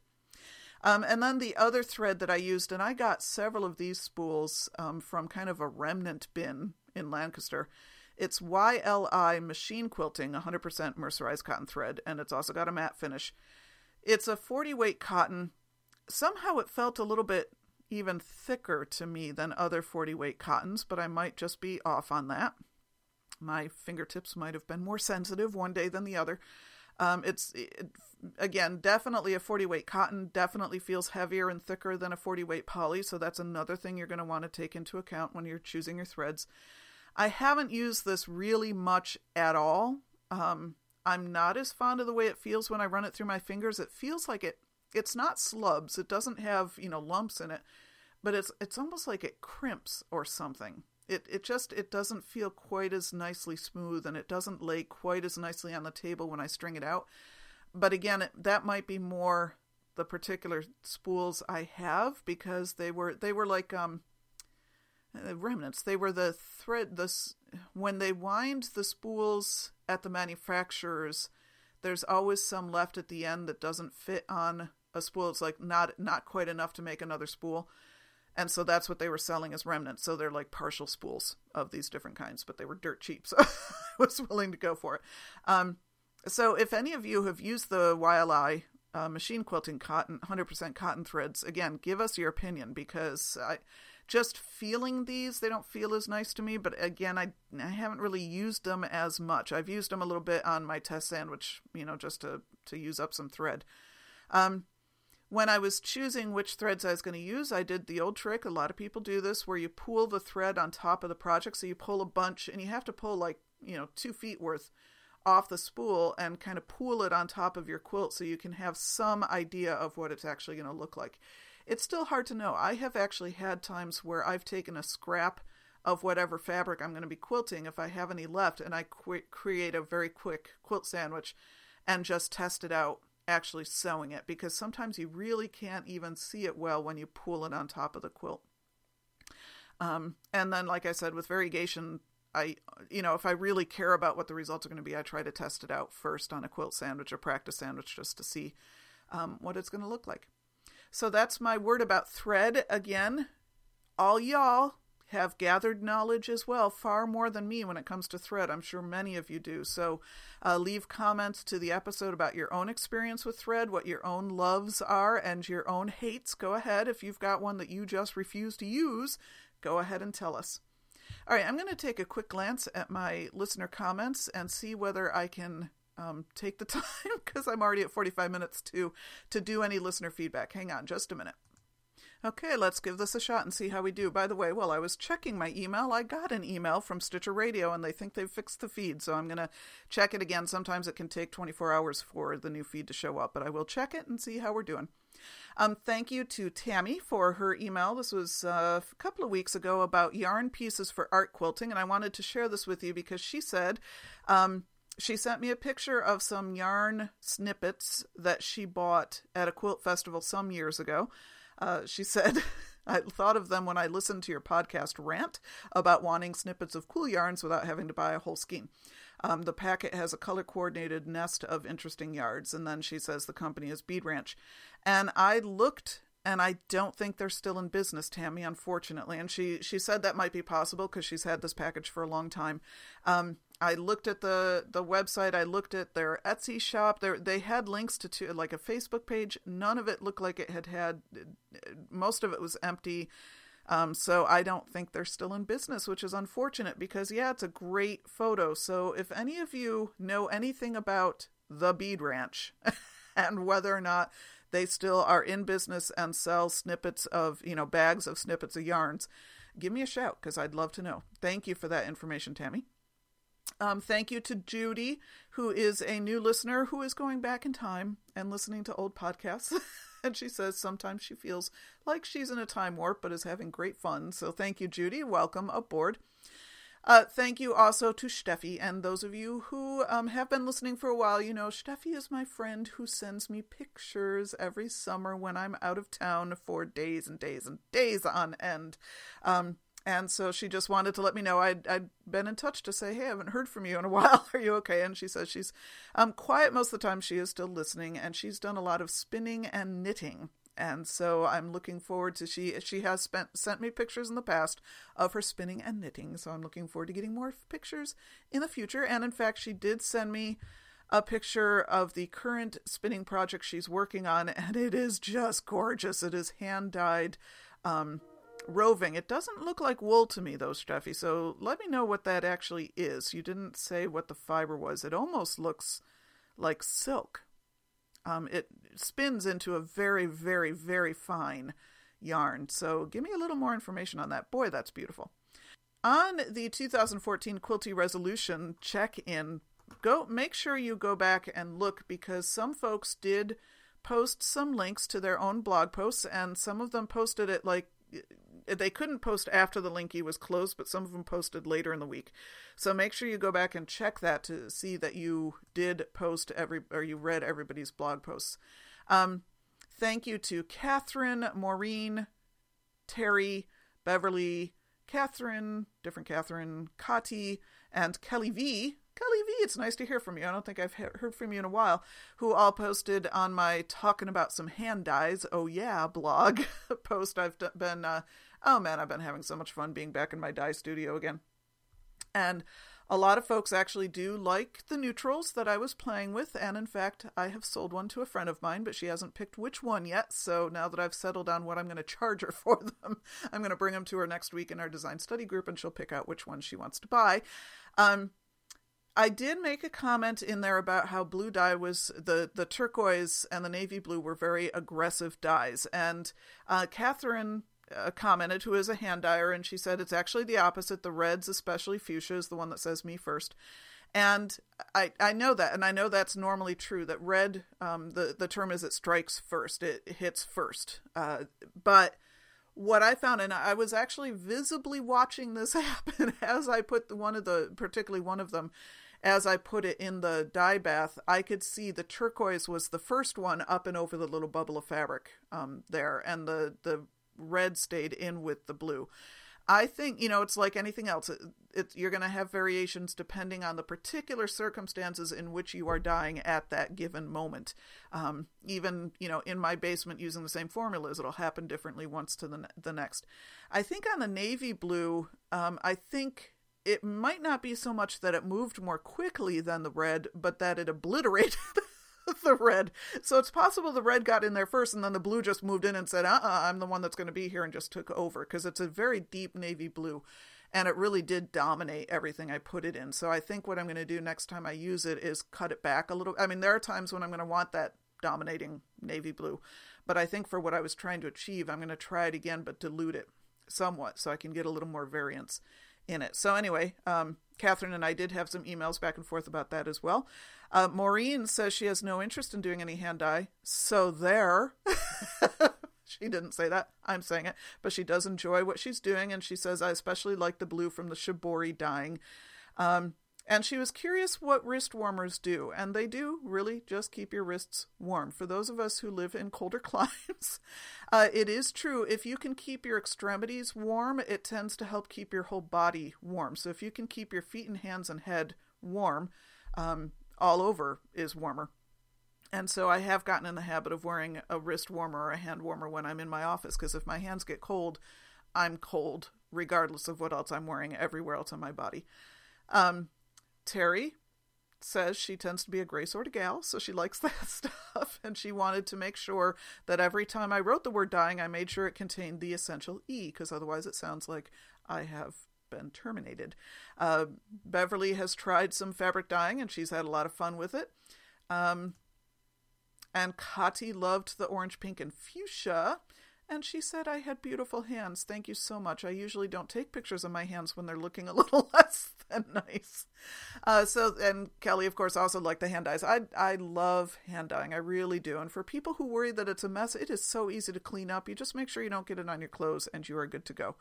Um, and then the other thread that I used, and I got several of these spools um, from kind of a remnant bin in Lancaster. It's YLI machine quilting, 100% mercerized cotton thread, and it's also got a matte finish. It's a 40 weight cotton. Somehow it felt a little bit even thicker to me than other 40 weight cottons, but I might just be off on that. My fingertips might have been more sensitive one day than the other. Um, it's it, again definitely a 40 weight cotton definitely feels heavier and thicker than a 40 weight poly so that's another thing you're going to want to take into account when you're choosing your threads. I haven't used this really much at all. Um, i'm not as fond of the way it feels when i run it through my fingers. It feels like it it's not slubs. It doesn't have you know lumps in it but it's it's almost like it crimps or something it it just it doesn't feel quite as nicely smooth and it doesn't lay quite as nicely on the table when I string it out. But again, it, that might be more the particular spools I have because they were they were like um uh, remnants. They were the thread this when they wind the spools at the manufacturers. There's always some left at the end that doesn't fit on a spool. It's like not not quite enough to make another spool and so that's what they were selling as remnants. So they're like partial spools of these different kinds, but they were dirt cheap, so I was willing to go for it. Um, so if any of you have used the YLI uh, machine quilting cotton, 100% cotton threads, again, give us your opinion because I just feeling these, they don't feel as nice to me. But again, I, I haven't really used them as much. I've used them a little bit on my test sandwich, you know, just to, to use up some thread. Um, when I was choosing which threads I was going to use, I did the old trick. A lot of people do this where you pull the thread on top of the project. So you pull a bunch and you have to pull like, you know, two feet worth off the spool and kind of pool it on top of your quilt so you can have some idea of what it's actually going to look like. It's still hard to know. I have actually had times where I've taken a scrap of whatever fabric I'm going to be quilting, if I have any left, and I qu- create a very quick quilt sandwich and just test it out actually sewing it because sometimes you really can't even see it well when you pull it on top of the quilt. Um, and then, like I said, with variegation, I, you know, if I really care about what the results are going to be, I try to test it out first on a quilt sandwich or practice sandwich just to see um, what it's going to look like. So that's my word about thread. Again, all y'all have gathered knowledge as well, far more than me when it comes to thread. I'm sure many of you do. So uh, leave comments to the episode about your own experience with thread, what your own loves are, and your own hates. Go ahead. If you've got one that you just refuse to use, go ahead and tell us. All right, I'm going to take a quick glance at my listener comments and see whether I can um, take the time because I'm already at 45 minutes to to do any listener feedback. Hang on, just a minute. Okay, let's give this a shot and see how we do. By the way, while I was checking my email, I got an email from Stitcher Radio and they think they've fixed the feed. So I'm going to check it again. Sometimes it can take 24 hours for the new feed to show up, but I will check it and see how we're doing. Um, thank you to Tammy for her email. This was uh, a couple of weeks ago about yarn pieces for art quilting, and I wanted to share this with you because she said um, she sent me a picture of some yarn snippets that she bought at a quilt festival some years ago. Uh, she said, I thought of them when I listened to your podcast rant about wanting snippets of cool yarns without having to buy a whole skein. Um, the packet has a color coordinated nest of interesting yards, and then she says the company is Bead Ranch. And I looked and I don't think they're still in business, Tammy, unfortunately. And she she said that might be possible because she's had this package for a long time. Um, I looked at the the website. I looked at their Etsy shop. There they had links to, like a Facebook page. None of it looked like it had had. Most of it was empty. Um, so I don't think they're still in business, which is unfortunate because yeah, it's a great photo. So if any of you know anything about the Bead Ranch and whether or not they still are in business and sell snippets of you know bags of snippets of yarns, give me a shout because I'd love to know. Thank you for that information, Tammy. Um, thank you to Judy, who is a new listener who is going back in time and listening to old podcasts. and she says sometimes she feels like she's in a time warp but is having great fun. So thank you, Judy. Welcome aboard. Uh, thank you also to Steffi and those of you who um, have been listening for a while. You know, Steffi is my friend who sends me pictures every summer when I'm out of town for days and days and days on end. Um, and so she just wanted to let me know I'd, I'd been in touch to say, hey, I haven't heard from you in a while. Are you okay? And she says she's um, quiet most of the time. She is still listening, and she's done a lot of spinning and knitting. And so I'm looking forward to she she has spent sent me pictures in the past of her spinning and knitting. So I'm looking forward to getting more pictures in the future. And in fact, she did send me a picture of the current spinning project she's working on, and it is just gorgeous. It is hand dyed. Um, roving. It doesn't look like wool to me, though, Steffi. So let me know what that actually is. You didn't say what the fiber was. It almost looks like silk. Um, it spins into a very, very, very fine yarn. So give me a little more information on that. Boy, that's beautiful. On the 2014 Quilty Resolution check in, go make sure you go back and look because some folks did post some links to their own blog posts and some of them posted it like they couldn't post after the linky was closed, but some of them posted later in the week. So make sure you go back and check that to see that you did post every or you read everybody's blog posts. Um, thank you to Catherine, Maureen, Terry, Beverly, Catherine, different Catherine, Kati, and Kelly V Kelly V, it's nice to hear from you. I don't think I've heard from you in a while. Who all posted on my talking about some hand dyes, oh yeah, blog post. I've been, uh, oh man, I've been having so much fun being back in my dye studio again. And a lot of folks actually do like the neutrals that I was playing with, and in fact, I have sold one to a friend of mine, but she hasn't picked which one yet. So now that I've settled on what I'm going to charge her for them, I'm going to bring them to her next week in our design study group, and she'll pick out which one she wants to buy. Um, I did make a comment in there about how blue dye was the the turquoise and the navy blue were very aggressive dyes, and uh, Catherine uh, commented, who is a hand dyer, and she said it's actually the opposite. The reds, especially fuchsia, is the one that says me first. And I, I know that, and I know that's normally true. That red, um, the the term is it strikes first, it hits first. Uh, but what I found, and I was actually visibly watching this happen as I put one of the, particularly one of them, as I put it in the dye bath, I could see the turquoise was the first one up and over the little bubble of fabric um, there, and the the red stayed in with the blue. I think you know it's like anything else. It, it, you're going to have variations depending on the particular circumstances in which you are dying at that given moment. Um, even you know in my basement using the same formulas, it'll happen differently once to the the next. I think on the navy blue, um, I think it might not be so much that it moved more quickly than the red, but that it obliterated the red. So it's possible the red got in there first and then the blue just moved in and said, uh uh-uh, uh, i am the one that's going to be here and just took over because it's a very deep navy blue and it really did dominate everything I put it in. So I think what I'm going to do next time I use it is cut it back a little. I mean, there are times when I'm going to want that dominating navy blue, but I think for what I was trying to achieve, I'm going to try it again but dilute it somewhat so I can get a little more variance in it. So anyway, um, Catherine and I did have some emails back and forth about that as well. Uh, Maureen says she has no interest in doing any hand dye. So there. she didn't say that. I'm saying it. But she does enjoy what she's doing. And she says, I especially like the blue from the Shibori dyeing. Um, and she was curious what wrist warmers do, and they do really just keep your wrists warm. For those of us who live in colder climes, uh, it is true. If you can keep your extremities warm, it tends to help keep your whole body warm. So if you can keep your feet and hands and head warm, um, all over is warmer. And so I have gotten in the habit of wearing a wrist warmer or a hand warmer when I'm in my office because if my hands get cold, I'm cold regardless of what else I'm wearing everywhere else on my body. Um, Terry says she tends to be a gray sort of gal, so she likes that stuff, and she wanted to make sure that every time I wrote the word dying, I made sure it contained the essential E, because otherwise it sounds like I have been terminated. Uh, Beverly has tried some fabric dyeing, and she's had a lot of fun with it. Um, and Kati loved the orange, pink, and fuchsia. And she said I had beautiful hands. Thank you so much. I usually don't take pictures of my hands when they're looking a little less than nice. Uh, so, and Kelly, of course, also liked the hand dyes. I I love hand dyeing. I really do. And for people who worry that it's a mess, it is so easy to clean up. You just make sure you don't get it on your clothes, and you are good to go.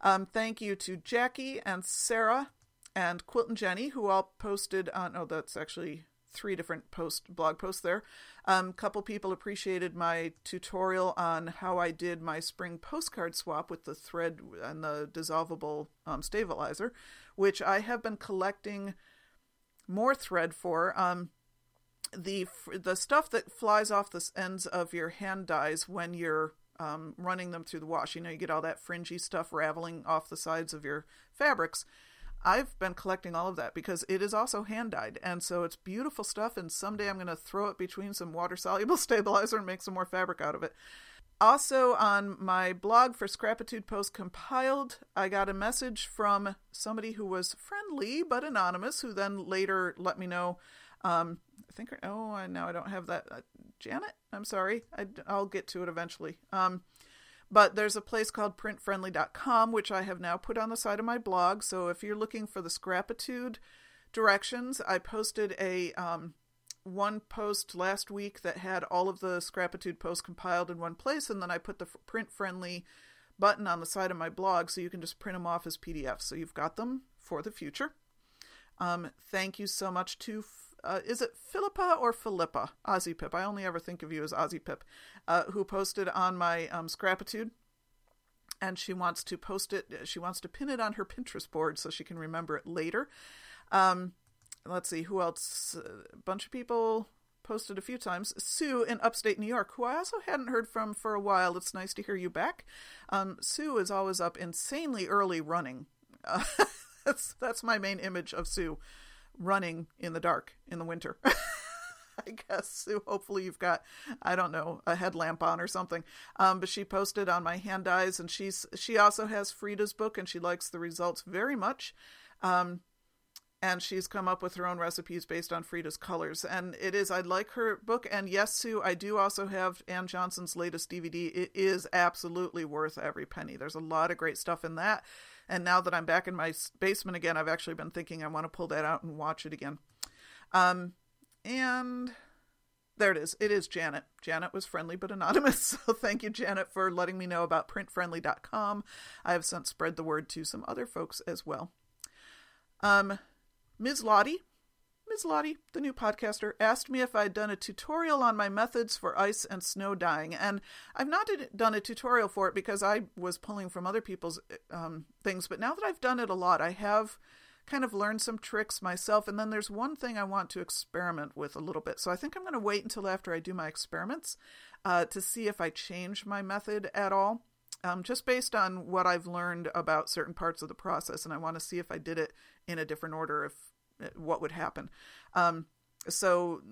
Um, thank you to Jackie and Sarah and Quilt and Jenny, who all posted on. Oh, that's actually three different post blog posts there. A um, couple people appreciated my tutorial on how I did my spring postcard swap with the thread and the dissolvable um, stabilizer, which I have been collecting more thread for. Um, the the stuff that flies off the ends of your hand dyes when you're um, running them through the wash. You know, you get all that fringy stuff raveling off the sides of your fabrics. I've been collecting all of that because it is also hand dyed, and so it's beautiful stuff. And someday I'm going to throw it between some water soluble stabilizer and make some more fabric out of it. Also, on my blog for Scrapitude Post Compiled, I got a message from somebody who was friendly but anonymous, who then later let me know. Um, I think, oh, now I don't have that. Uh, Janet, I'm sorry. I, will get to it eventually. Um, but there's a place called printfriendly.com, which I have now put on the side of my blog. So if you're looking for the Scrapitude directions, I posted a um, one post last week that had all of the Scrapitude posts compiled in one place, and then I put the print friendly button on the side of my blog so you can just print them off as PDFs. So you've got them for the future. Um, thank you so much to uh, is it Philippa or Philippa? Ozzy Pip. I only ever think of you as Ozzy Pip, uh, who posted on my um, Scrapitude, and she wants to post it. She wants to pin it on her Pinterest board so she can remember it later. Um, let's see who else. A bunch of people posted a few times. Sue in upstate New York, who I also hadn't heard from for a while. It's nice to hear you back. Um, Sue is always up insanely early running. Uh, that's that's my main image of Sue, running in the dark in the winter. I guess. Hopefully you've got I don't know a headlamp on or something. Um, but she posted on my hand dyes, and she's she also has Frida's book, and she likes the results very much. Um, and she's come up with her own recipes based on Frida's colors. And it is, I like her book. And yes, Sue, I do also have Ann Johnson's latest DVD. It is absolutely worth every penny. There's a lot of great stuff in that. And now that I'm back in my basement again, I've actually been thinking I want to pull that out and watch it again. Um, and there it is. It is Janet. Janet was friendly but anonymous. So thank you, Janet, for letting me know about printfriendly.com. I have since spread the word to some other folks as well. Um, Ms. Lottie, Lottie, the new podcaster, asked me if I'd done a tutorial on my methods for ice and snow dyeing. And I've not done a tutorial for it because I was pulling from other people's um, things. But now that I've done it a lot, I have kind of learned some tricks myself. And then there's one thing I want to experiment with a little bit. So I think I'm going to wait until after I do my experiments uh, to see if I change my method at all. Um, just based on what I've learned about certain parts of the process, and I want to see if I did it in a different order, if what would happen. Um, so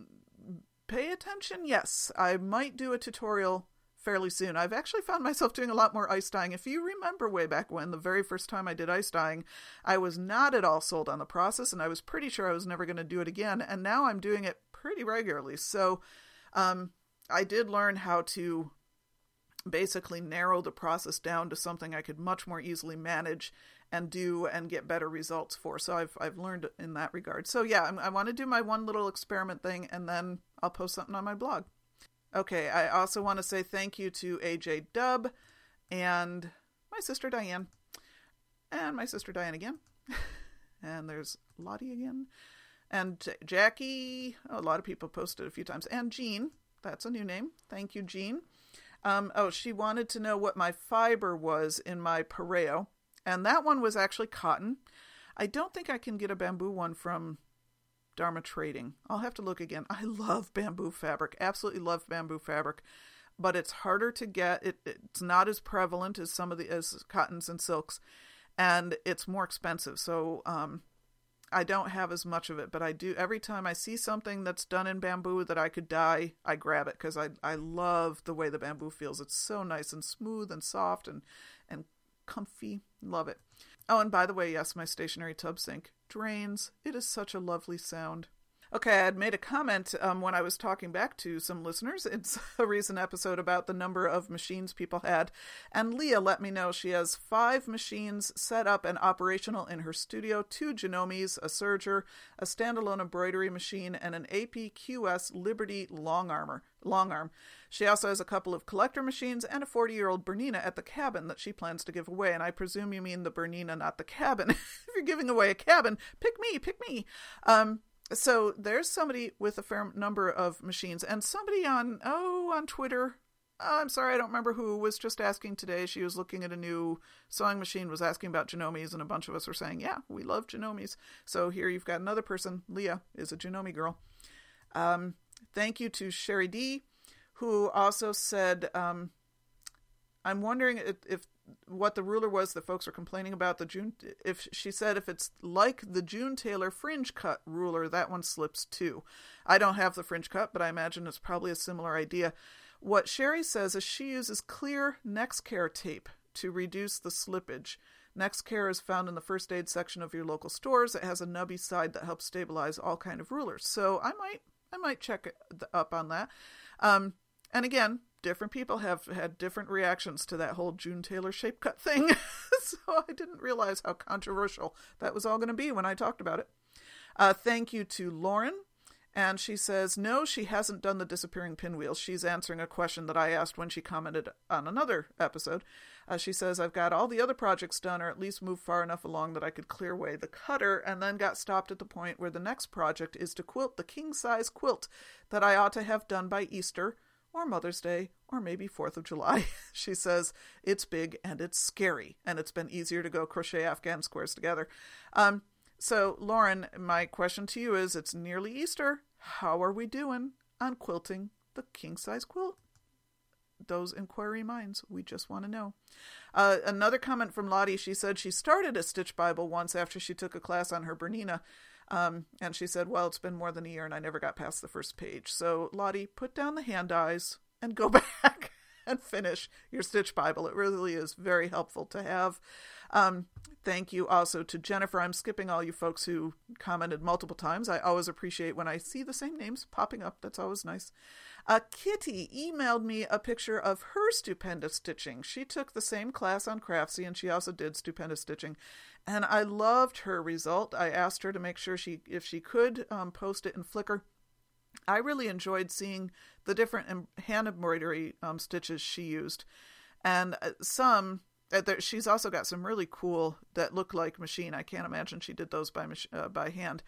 pay attention. Yes, I might do a tutorial fairly soon. I've actually found myself doing a lot more ice dyeing. If you remember way back when, the very first time I did ice dyeing, I was not at all sold on the process and I was pretty sure I was never going to do it again. And now I'm doing it pretty regularly. So um, I did learn how to basically narrow the process down to something I could much more easily manage and do and get better results for. So I've I've learned in that regard. So yeah, I'm, i want to do my one little experiment thing, and then I'll post something on my blog. Okay, I also want to say thank you to AJ Dub and my sister Diane, and my sister Diane again, and there's Lottie again, and Jackie. A lot of people posted a few times, and Jean. That's a new name. Thank you, Jean. Um, oh, she wanted to know what my fiber was in my pareo. And that one was actually cotton. I don't think I can get a bamboo one from Dharma Trading. I'll have to look again. I love bamboo fabric. Absolutely love bamboo fabric. But it's harder to get. It, it's not as prevalent as some of the as cottons and silks, and it's more expensive. So um, I don't have as much of it, but I do every time I see something that's done in bamboo that I could dye, I grab it because I I love the way the bamboo feels. It's so nice and smooth and soft and and comfy. Love it. Oh, and by the way, yes, my stationary tub sink drains. It is such a lovely sound. Okay, I had made a comment um, when I was talking back to some listeners. in a recent episode about the number of machines people had. And Leah let me know she has five machines set up and operational in her studio two Janomes, a serger, a standalone embroidery machine, and an APQS Liberty long, armor, long arm. She also has a couple of collector machines and a 40 year old Bernina at the cabin that she plans to give away. And I presume you mean the Bernina, not the cabin. if you're giving away a cabin, pick me, pick me. Um, so there's somebody with a fair number of machines and somebody on oh on twitter. Uh, i'm sorry i don't remember who was just asking today. She was looking at a new sewing machine was asking about Janomes and a bunch of us were saying yeah we love Janomes so here you've got another person. Leah is a Janome girl. Um, thank you to sherry d who also said um, i'm wondering if, if what the ruler was that folks are complaining about the June if she said if it's like the June Taylor fringe cut ruler that one slips too. I don't have the fringe cut, but I imagine it's probably a similar idea. What Sherry says is she uses clear Nexcare tape to reduce the slippage. Nexcare is found in the first aid section of your local stores. It has a nubby side that helps stabilize all kind of rulers. So I might I might check up on that. Um, and again, different people have had different reactions to that whole June Taylor shape cut thing. so I didn't realize how controversial that was all going to be when I talked about it. Uh, thank you to Lauren. And she says, no, she hasn't done the disappearing pinwheel. She's answering a question that I asked when she commented on another episode. Uh, she says, I've got all the other projects done, or at least moved far enough along that I could clear away the cutter, and then got stopped at the point where the next project is to quilt the king size quilt that I ought to have done by Easter or Mother's Day, or maybe 4th of July. she says, It's big and it's scary, and it's been easier to go crochet Afghan squares together. Um, So, Lauren, my question to you is it's nearly Easter. How are we doing on quilting the king size quilt? Those inquiry minds, we just want to know. Uh, another comment from Lottie she said she started a Stitch Bible once after she took a class on her Bernina. Um, and she said, Well, it's been more than a year and I never got past the first page. So, Lottie, put down the hand eyes and go back and finish your Stitch Bible. It really is very helpful to have. Um, thank you also to Jennifer. I'm skipping all you folks who commented multiple times. I always appreciate when I see the same names popping up. That's always nice. Uh, Kitty emailed me a picture of her stupendous stitching. She took the same class on Craftsy and she also did stupendous stitching. And I loved her result. I asked her to make sure she, if she could, um, post it in Flickr. I really enjoyed seeing the different hand embroidery um, stitches she used. And uh, some uh, she's also got some really cool that look like machine. I can't imagine she did those by uh, by hand.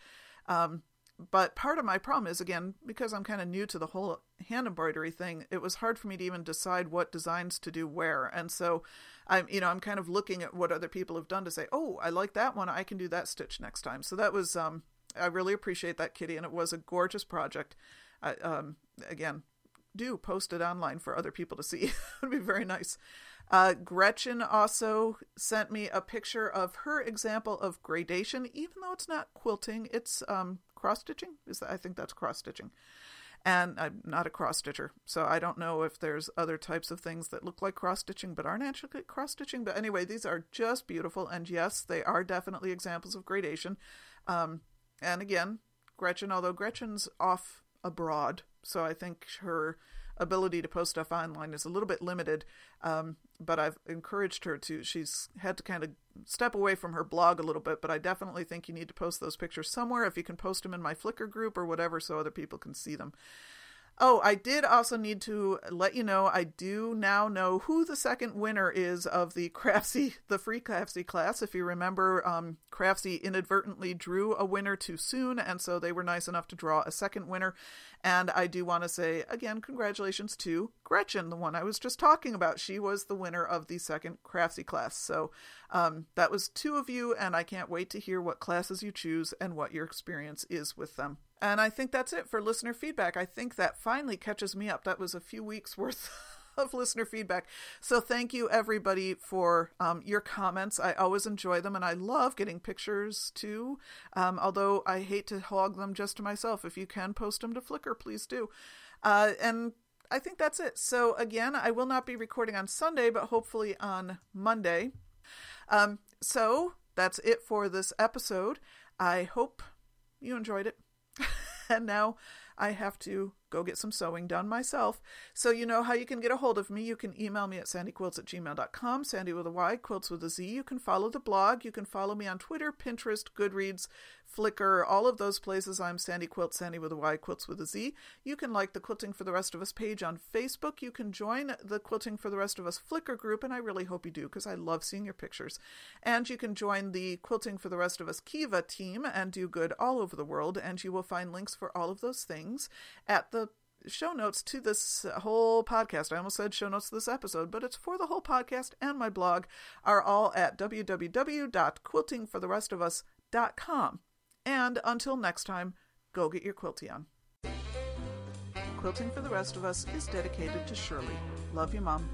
Um, but part of my problem is again because I'm kind of new to the whole hand embroidery thing. It was hard for me to even decide what designs to do where, and so I'm you know I'm kind of looking at what other people have done to say, oh, I like that one. I can do that stitch next time. So that was um, I really appreciate that, Kitty, and it was a gorgeous project. I, um, again, do post it online for other people to see. it would be very nice. Uh, Gretchen also sent me a picture of her example of gradation, even though it's not quilting, it's um, cross stitching. Is that, I think that's cross stitching. And I'm not a cross stitcher, so I don't know if there's other types of things that look like cross stitching but aren't actually cross stitching. But anyway, these are just beautiful, and yes, they are definitely examples of gradation. Um, and again, Gretchen, although Gretchen's off abroad, so I think her ability to post stuff online is a little bit limited. Um, but I've encouraged her to. She's had to kind of step away from her blog a little bit, but I definitely think you need to post those pictures somewhere. If you can post them in my Flickr group or whatever, so other people can see them. Oh, I did also need to let you know I do now know who the second winner is of the Craftsy, the free Craftsy class. If you remember, um, Craftsy inadvertently drew a winner too soon, and so they were nice enough to draw a second winner. And I do want to say again, congratulations to Gretchen, the one I was just talking about. She was the winner of the second Craftsy class. So um, that was two of you, and I can't wait to hear what classes you choose and what your experience is with them. And I think that's it for listener feedback. I think that finally catches me up. That was a few weeks worth of listener feedback. So thank you everybody for um, your comments. I always enjoy them and I love getting pictures too. Um, although I hate to hog them just to myself. If you can post them to Flickr, please do. Uh, and I think that's it. So again, I will not be recording on Sunday, but hopefully on Monday. Um, so that's it for this episode. I hope you enjoyed it. and now I have to go get some sewing done myself. So you know how you can get a hold of me. You can email me at sandyquiltz at gmail.com, sandy with a Y, quilts with a Z. You can follow the blog. You can follow me on Twitter, Pinterest, Goodreads, Flickr, all of those places. I'm Sandy Quilt, Sandy with a Y, quilts with a Z. You can like the Quilting for the Rest of Us page on Facebook. You can join the Quilting for the Rest of Us Flickr group, and I really hope you do because I love seeing your pictures. And you can join the Quilting for the Rest of Us Kiva team and do good all over the world, and you will find links for all of those things at the show notes to this whole podcast. I almost said show notes to this episode, but it's for the whole podcast and my blog are all at www.quiltingfortherestofus.com. And until next time, go get your quilty on. Quilting for the Rest of Us is dedicated to Shirley. Love you, Mom.